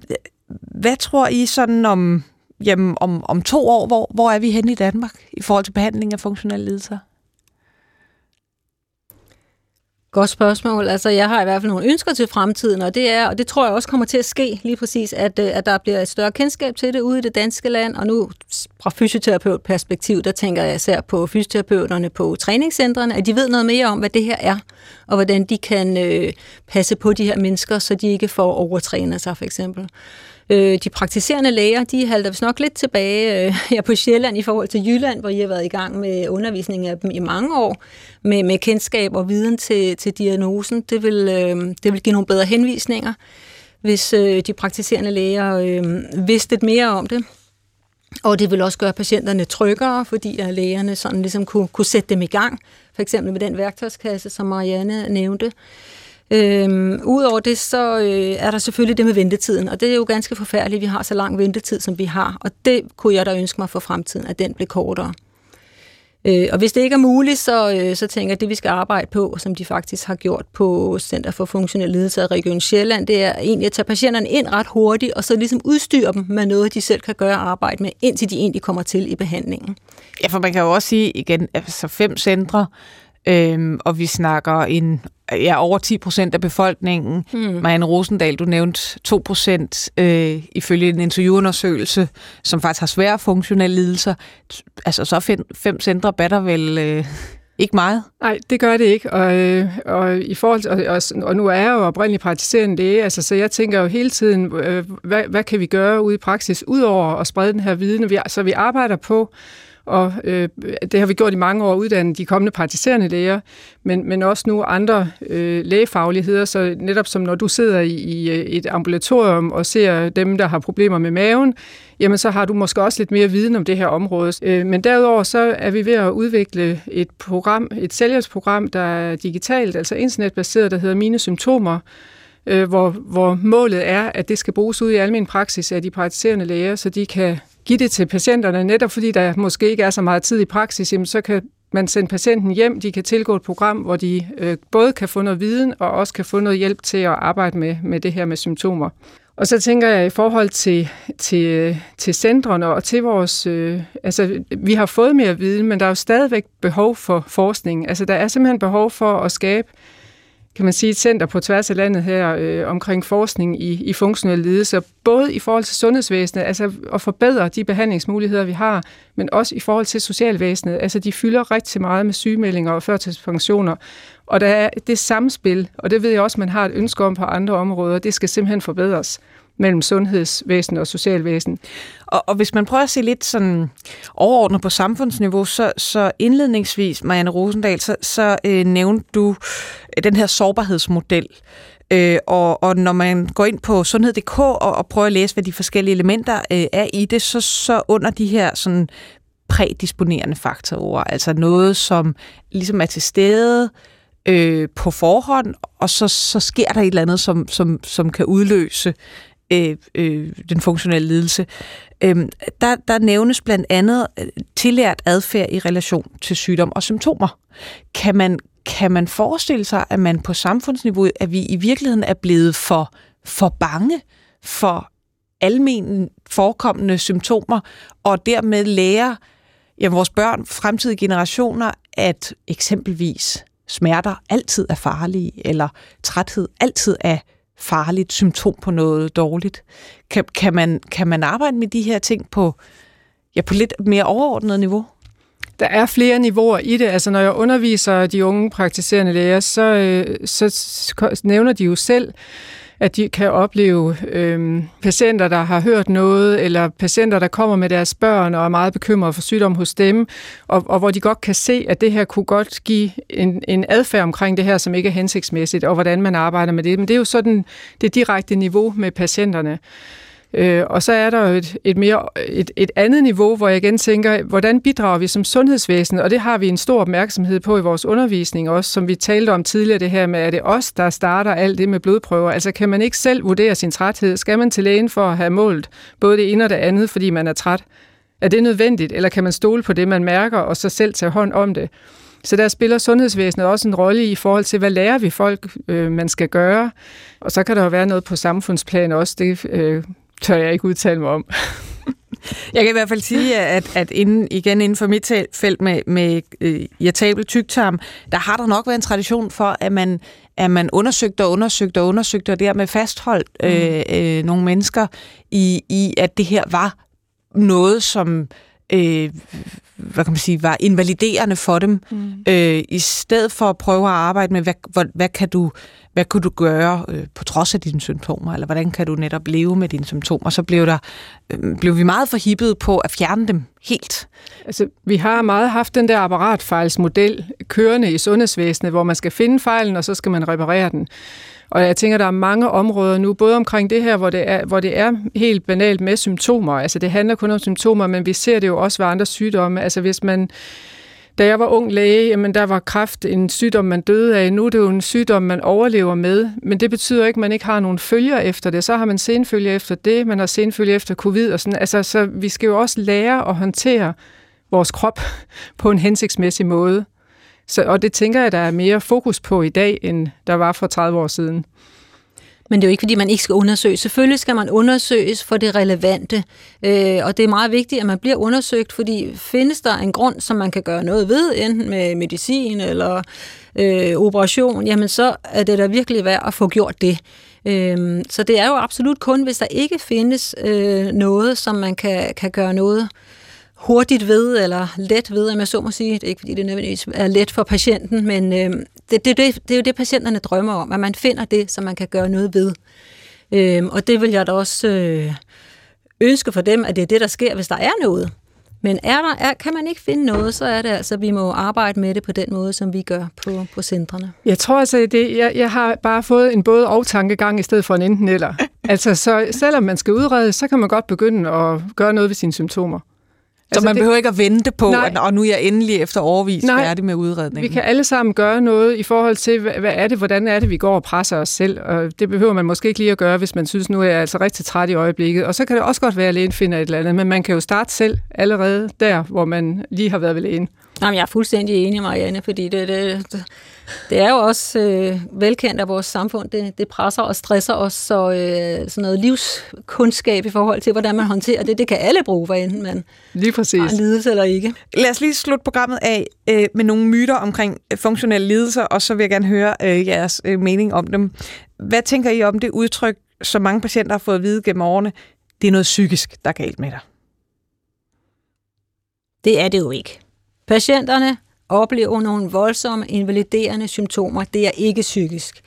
hvad tror I sådan om, jamen, om, om to år, hvor, hvor er vi henne i Danmark i forhold til behandling af funktionelle lidelser? Godt spørgsmål. Altså, jeg har i hvert fald nogle ønsker til fremtiden, og det er, og det tror jeg også kommer til at ske lige præcis, at, øh, at der bliver et større kendskab til det ude i det danske land, og nu fra fysioterapeutperspektiv, der tænker jeg især på fysioterapeuterne på træningscentrene, at de ved noget mere om, hvad det her er, og hvordan de kan øh, passe på de her mennesker, så de ikke får overtrænet sig, for eksempel. Øh, de praktiserende læger, de halter vist nok lidt tilbage øh, her på Sjælland i forhold til Jylland, hvor I har været i gang med undervisning af dem i mange år, med, med kendskab og viden til, til diagnosen. Det vil, øh, det vil give nogle bedre henvisninger, hvis øh, de praktiserende læger øh, vidste lidt mere om det. Og det vil også gøre patienterne tryggere, fordi at lægerne sådan ligesom kunne, kunne sætte dem i gang, for eksempel med den værktøjskasse, som Marianne nævnte. Øhm, Udover det, så øh, er der selvfølgelig det med ventetiden, og det er jo ganske forfærdeligt, at vi har så lang ventetid, som vi har, og det kunne jeg da ønske mig for fremtiden, at den blev kortere. Øh, og hvis det ikke er muligt, så, øh, så tænker jeg, at det vi skal arbejde på, som de faktisk har gjort på Center for Funktionel Lidelse af Region Sjælland, det er egentlig at tage patienterne ind ret hurtigt, og så ligesom udstyre dem med noget, de selv kan gøre arbejde med, indtil de egentlig kommer til i behandlingen. Ja, for man kan jo også sige igen, altså fem centre, Øhm, og vi snakker en ja, over 10 procent af befolkningen. Mm. Marianne Rosendal, du nævnte 2 procent øh, ifølge en interviewundersøgelse, som faktisk har svære funktionelle lidelser. Altså så fem, fem centre batter vel øh, ikke meget? Nej, det gør det ikke. Og, øh, og, i forhold til, og, og, nu er jeg jo oprindeligt praktiserende læge, altså, så jeg tænker jo hele tiden, øh, hvad, hvad kan vi gøre ude i praksis, udover at sprede den her viden? Så vi arbejder på og øh, det har vi gjort i mange år, uddannet de kommende praktiserende læger, men, men også nu andre øh, lægefagligheder, så netop som når du sidder i, i øh, et ambulatorium og ser dem, der har problemer med maven, jamen så har du måske også lidt mere viden om det her område. Øh, men derudover så er vi ved at udvikle et program, et sælgersprogram, der er digitalt, altså internetbaseret, der hedder Mine Symptomer, øh, hvor, hvor målet er, at det skal bruges ud i almen praksis af de praktiserende læger, så de kan give det til patienterne, netop fordi der måske ikke er så meget tid i praksis, jamen så kan man sende patienten hjem, de kan tilgå et program, hvor de øh, både kan få noget viden og også kan få noget hjælp til at arbejde med, med det her med symptomer. Og så tænker jeg i forhold til, til, til centrene og til vores... Øh, altså, vi har fået mere viden, men der er jo stadigvæk behov for forskning. Altså, der er simpelthen behov for at skabe kan man sige, et center på tværs af landet her øh, omkring forskning i, i funktionelle lidelser, både i forhold til sundhedsvæsenet, altså at forbedre de behandlingsmuligheder, vi har, men også i forhold til socialvæsenet. Altså de fylder rigtig meget med sygemeldinger og førtidspensioner, og der er det samspil, og det ved jeg også, man har et ønske om på andre områder, det skal simpelthen forbedres mellem sundhedsvæsen og socialvæsen. Og, og hvis man prøver at se lidt sådan overordnet på samfundsniveau, så, så indledningsvis, Marianne Rosendal, så, så øh, nævnte du øh, den her sårbarhedsmodel. Øh, og, og når man går ind på sundhed.dk og, og prøver at læse, hvad de forskellige elementer øh, er i det, så, så under de her sådan prædisponerende faktorer, altså noget, som ligesom er til stede øh, på forhånd, og så, så sker der et eller andet, som, som, som kan udløse øh, øh, den funktionelle lidelse. Øh, der, der nævnes blandt andet øh, tillært adfærd i relation til sygdom og symptomer. Kan man, kan man forestille sig, at man på samfundsniveau, at vi i virkeligheden er blevet for, for bange for almen forekommende symptomer, og dermed lærer ja, vores børn, fremtidige generationer, at eksempelvis smerter altid er farlige, eller træthed altid er farligt symptom på noget dårligt. Kan, kan, man, kan man arbejde med de her ting på, ja, på lidt mere overordnet niveau? Der er flere niveauer i det. Altså, når jeg underviser de unge praktiserende læger, så, øh, så nævner de jo selv, at de kan opleve øh, patienter, der har hørt noget, eller patienter, der kommer med deres børn og er meget bekymrede for sygdom hos dem, og, og hvor de godt kan se, at det her kunne godt give en, en adfærd omkring det her, som ikke er hensigtsmæssigt, og hvordan man arbejder med det. Men det er jo sådan det direkte niveau med patienterne. Øh, og så er der jo et, et, mere, et, et andet niveau, hvor jeg igen tænker, hvordan bidrager vi som sundhedsvæsen? Og det har vi en stor opmærksomhed på i vores undervisning også, som vi talte om tidligere, det her med, er det os, der starter alt det med blodprøver? Altså kan man ikke selv vurdere sin træthed? Skal man til lægen for at have målt både det ene og det andet, fordi man er træt? Er det nødvendigt, eller kan man stole på det, man mærker, og så selv tage hånd om det? Så der spiller sundhedsvæsenet også en rolle i forhold til, hvad lærer vi folk, øh, man skal gøre. Og så kan der jo være noget på samfundsplan også. Det øh, tør jeg ikke udtale mig om. Jeg kan i hvert fald sige, at, at inden, igen inden for mit felt med, med øh, irritabel tygtarm, der har der nok været en tradition for, at man, at man undersøgte og undersøgte og undersøgte, og dermed fastholdt øh, øh, nogle mennesker i, i, at det her var noget, som øh, hvad kan man sige, var invaliderende for dem, mm. øh, i stedet for at prøve at arbejde med, hvad, hvad, hvad kan du hvad kunne du gøre øh, på trods af dine symptomer, eller hvordan kan du netop leve med dine symptomer, så blev, der, øh, blev vi meget forhippet på at fjerne dem helt. Altså, vi har meget haft den der apparatfejlsmodel kørende i sundhedsvæsenet, hvor man skal finde fejlen, og så skal man reparere den. Og jeg tænker, der er mange områder nu, både omkring det her, hvor det er, hvor det er helt banalt med symptomer. Altså det handler kun om symptomer, men vi ser det jo også ved andre sygdomme. Altså hvis man da jeg var ung læge, jamen der var kræft en sygdom, man døde af. Nu er det jo en sygdom, man overlever med, men det betyder ikke, at man ikke har nogen følger efter det. Så har man senfølger efter det, man har senfølger efter covid og sådan. Altså, så vi skal jo også lære at håndtere vores krop på en hensigtsmæssig måde. Så, og det tænker jeg, der er mere fokus på i dag, end der var for 30 år siden. Men det er jo ikke, fordi man ikke skal undersøge. Selvfølgelig skal man undersøges for det relevante, øh, og det er meget vigtigt, at man bliver undersøgt, fordi findes der en grund, som man kan gøre noget ved, enten med medicin eller øh, operation, jamen så er det da virkelig værd at få gjort det. Øh, så det er jo absolut kun, hvis der ikke findes øh, noget, som man kan, kan gøre noget hurtigt ved, eller let ved, om jeg så må sige. Det er ikke, fordi det nødvendigvis er let for patienten, men øh, det, det, det, det er jo det, patienterne drømmer om, at man finder det, som man kan gøre noget ved. Øh, og det vil jeg da også øh, ønske for dem, at det er det, der sker, hvis der er noget. Men er der, er, kan man ikke finde noget, så er det altså, at vi må arbejde med det på den måde, som vi gør på, på centrene. Jeg tror altså, det, jeg, jeg har bare fået en både og tankegang i stedet for en enten eller. altså, så selvom man skal udrede, så kan man godt begynde at gøre noget ved sine symptomer. Så altså man det, behøver ikke at vente på, nej, at, og nu er jeg endelig efter overvis nej, færdig med udredningen. Vi kan alle sammen gøre noget i forhold til, hvad, hvad er det, hvordan er det, vi går og presser os selv. Og det behøver man måske ikke lige at gøre, hvis man synes, nu er jeg altså rigtig træt i øjeblikket. Og så kan det også godt være, at lægen finder et eller andet, men man kan jo starte selv allerede der, hvor man lige har været ved lægen. Jamen, jeg er fuldstændig enig, Marianne, fordi det, det, det, det er jo også øh, velkendt, at vores samfund det, det presser og stresser os, så øh, sådan noget livskundskab i forhold til, hvordan man håndterer det, det kan alle bruge, hvad enten man lige præcis. har lidelse eller ikke. Lad os lige slutte programmet af øh, med nogle myter omkring funktionelle lidelser, og så vil jeg gerne høre øh, jeres øh, mening om dem. Hvad tænker I om det udtryk, som mange patienter har fået at vide gennem årene? Det er noget psykisk, der er galt med dig. Det er det jo ikke. Patienterne oplever nogle voldsomme, invaliderende symptomer. Det er ikke psykisk.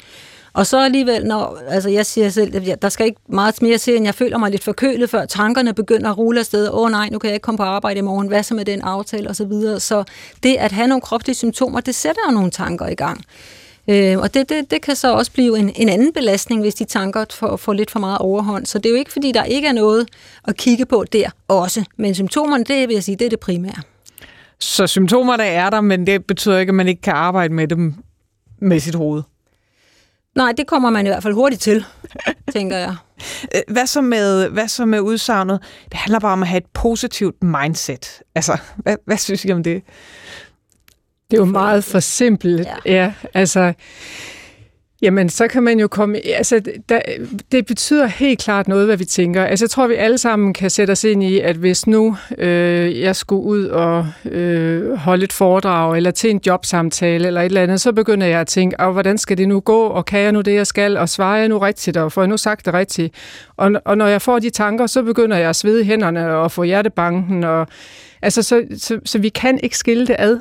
Og så alligevel, når, altså jeg siger selv, at der skal ikke meget mere til, end jeg føler mig lidt forkølet, før tankerne begynder at rulle afsted. Åh oh, nej, nu kan jeg ikke komme på arbejde i morgen. Hvad så med den aftale og så videre. Så det at have nogle kropslige symptomer, det sætter jo nogle tanker i gang. Øh, og det, det, det kan så også blive en, en anden belastning, hvis de tanker får, får lidt for meget overhånd. Så det er jo ikke, fordi der ikke er noget at kigge på der også. Men symptomerne, det vil jeg sige, det er det primære. Så symptomerne er der, men det betyder ikke, at man ikke kan arbejde med dem med sit hoved. Nej, det kommer man i hvert fald hurtigt til, tænker jeg. Øh, hvad så med, hvad så med udsagnet? Det handler bare om at have et positivt mindset. Altså, hvad, hvad synes I om det? Det er jo meget for simpelt. Ja. ja altså, Jamen, så kan man jo komme... Altså, der, det betyder helt klart noget, hvad vi tænker. Altså, jeg tror, vi alle sammen kan sætte os ind i, at hvis nu øh, jeg skulle ud og øh, holde et foredrag, eller til en jobsamtale, eller et eller andet, så begynder jeg at tænke, og hvordan skal det nu gå, og kan jeg nu det, jeg skal, og svarer jeg nu rigtigt, og får jeg nu sagt det rigtigt? Og, og når jeg får de tanker, så begynder jeg at svede hænderne, og få hjertebanken, og... Altså, så, så, så vi kan ikke skille det ad.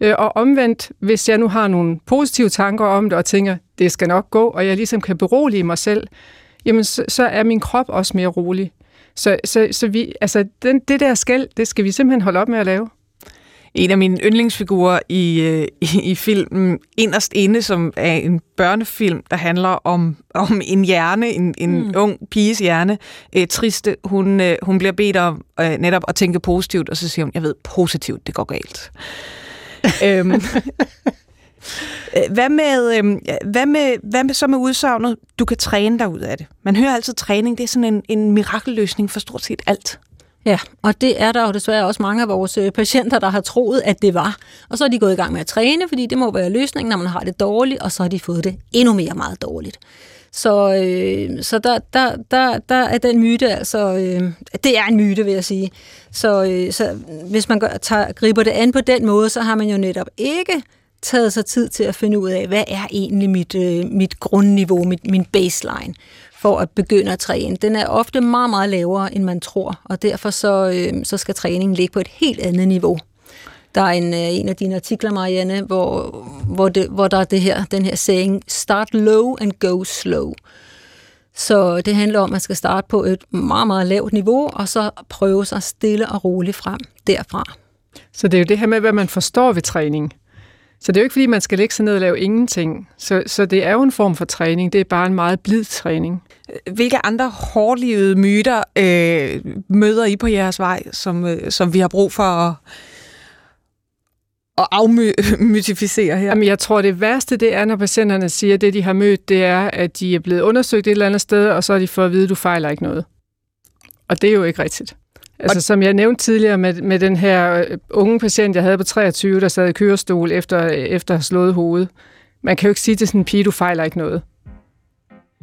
Øh, og omvendt, hvis jeg nu har nogle positive tanker om det, og tænker, det skal nok gå, og jeg ligesom kan berolige mig selv, jamen så, så er min krop også mere rolig. Så, så, så vi, altså den, det der skæld, det skal vi simpelthen holde op med at lave. En af mine yndlingsfigurer i, øh, i, i filmen Inderst Inde, som er en børnefilm, der handler om, om en hjerne, en, en mm. ung piges hjerne, øh, triste. Hun, øh, hun bliver bedt om øh, netop at tænke positivt, og så siger hun, jeg ved positivt, det går galt. øhm, hvad med, øhm, hvad, med, hvad med så med udsagnet, du kan træne dig ud af det? Man hører altid træning, det er sådan en, en mirakelløsning for stort set alt. Ja, og det er der jo desværre også mange af vores øh, patienter, der har troet, at det var. Og så er de gået i gang med at træne, fordi det må være løsningen, når man har det dårligt, og så har de fået det endnu mere meget dårligt. Så, øh, så der, der, der, der er den myte, altså, øh, det er en myte, vil jeg sige. Så, øh, så hvis man gør, tager, griber det an på den måde, så har man jo netop ikke taget sig tid til at finde ud af, hvad er egentlig mit, øh, mit grundniveau, mit, min baseline for at begynde at træne. Den er ofte meget, meget lavere, end man tror, og derfor så, øh, så skal træningen ligge på et helt andet niveau. Der er en, øh, en af dine artikler, Marianne, hvor, hvor, det, hvor der er det her, den her saying, start low and go slow. Så det handler om, at man skal starte på et meget, meget lavt niveau, og så prøve sig stille og roligt frem derfra. Så det er jo det her med, hvad man forstår ved træning. Så det er jo ikke, fordi man skal lægge sig ned og lave ingenting. Så, så det er jo en form for træning. Det er bare en meget blid træning. Hvilke andre hårdlivede myter øh, møder I på jeres vej, som, øh, som vi har brug for at, at afmytificere her? Jamen, jeg tror, det værste det er, når patienterne siger, at det, de har mødt, det er, at de er blevet undersøgt et eller andet sted, og så har de fået at vide, at du fejler ikke noget. Og det er jo ikke rigtigt. Altså, som jeg nævnte tidligere med, med den her øh, unge patient, jeg havde på 23, der sad i kørestol efter, efter at have slået hovedet. Man kan jo ikke sige til sådan en pige, du fejler ikke noget.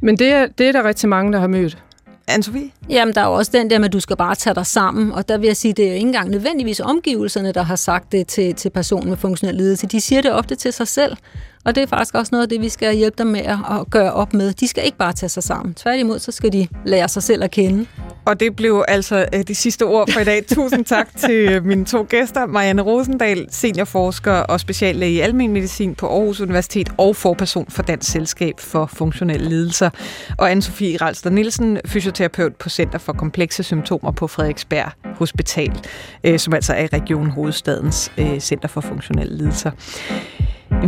Men det er, det er der rigtig mange, der har mødt. Anne-Sophie? Jamen, der er jo også den der med, at du skal bare tage dig sammen, og der vil jeg sige, det er jo ikke engang nødvendigvis omgivelserne, der har sagt det til, til personen med funktionel lidelse. De siger det ofte til sig selv, og det er faktisk også noget af det, vi skal hjælpe dem med at gøre op med. De skal ikke bare tage sig sammen. Tværtimod, så skal de lære sig selv at kende. Og det blev altså øh, de sidste ord for i dag. Tusind tak til øh, mine to gæster. Marianne Rosendal, seniorforsker og speciallæge i almen medicin på Aarhus Universitet og forperson for Dansk Selskab for Funktionelle Lidelser. Og Anne-Sophie Ralster Nielsen, fysioterapeut på Center for Komplekse Symptomer på Frederiksberg Hospital, øh, som altså er Region Hovedstadens Center for Funktionelle Lidelser.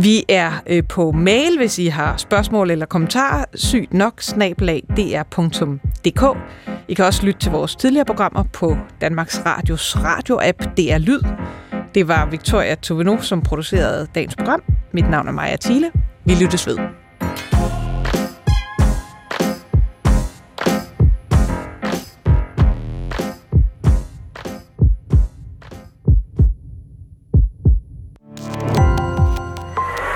Vi er øh, på mail, hvis I har spørgsmål eller kommentarer. Sygt nok, snabelag, dr.dk. I kan også lytte til vores tidligere programmer på Danmarks Radios radioapp DR Lyd. Det var Victoria Tovino, som producerede dagens program. Mit navn er Maja Thiele. Vi lyttes ved.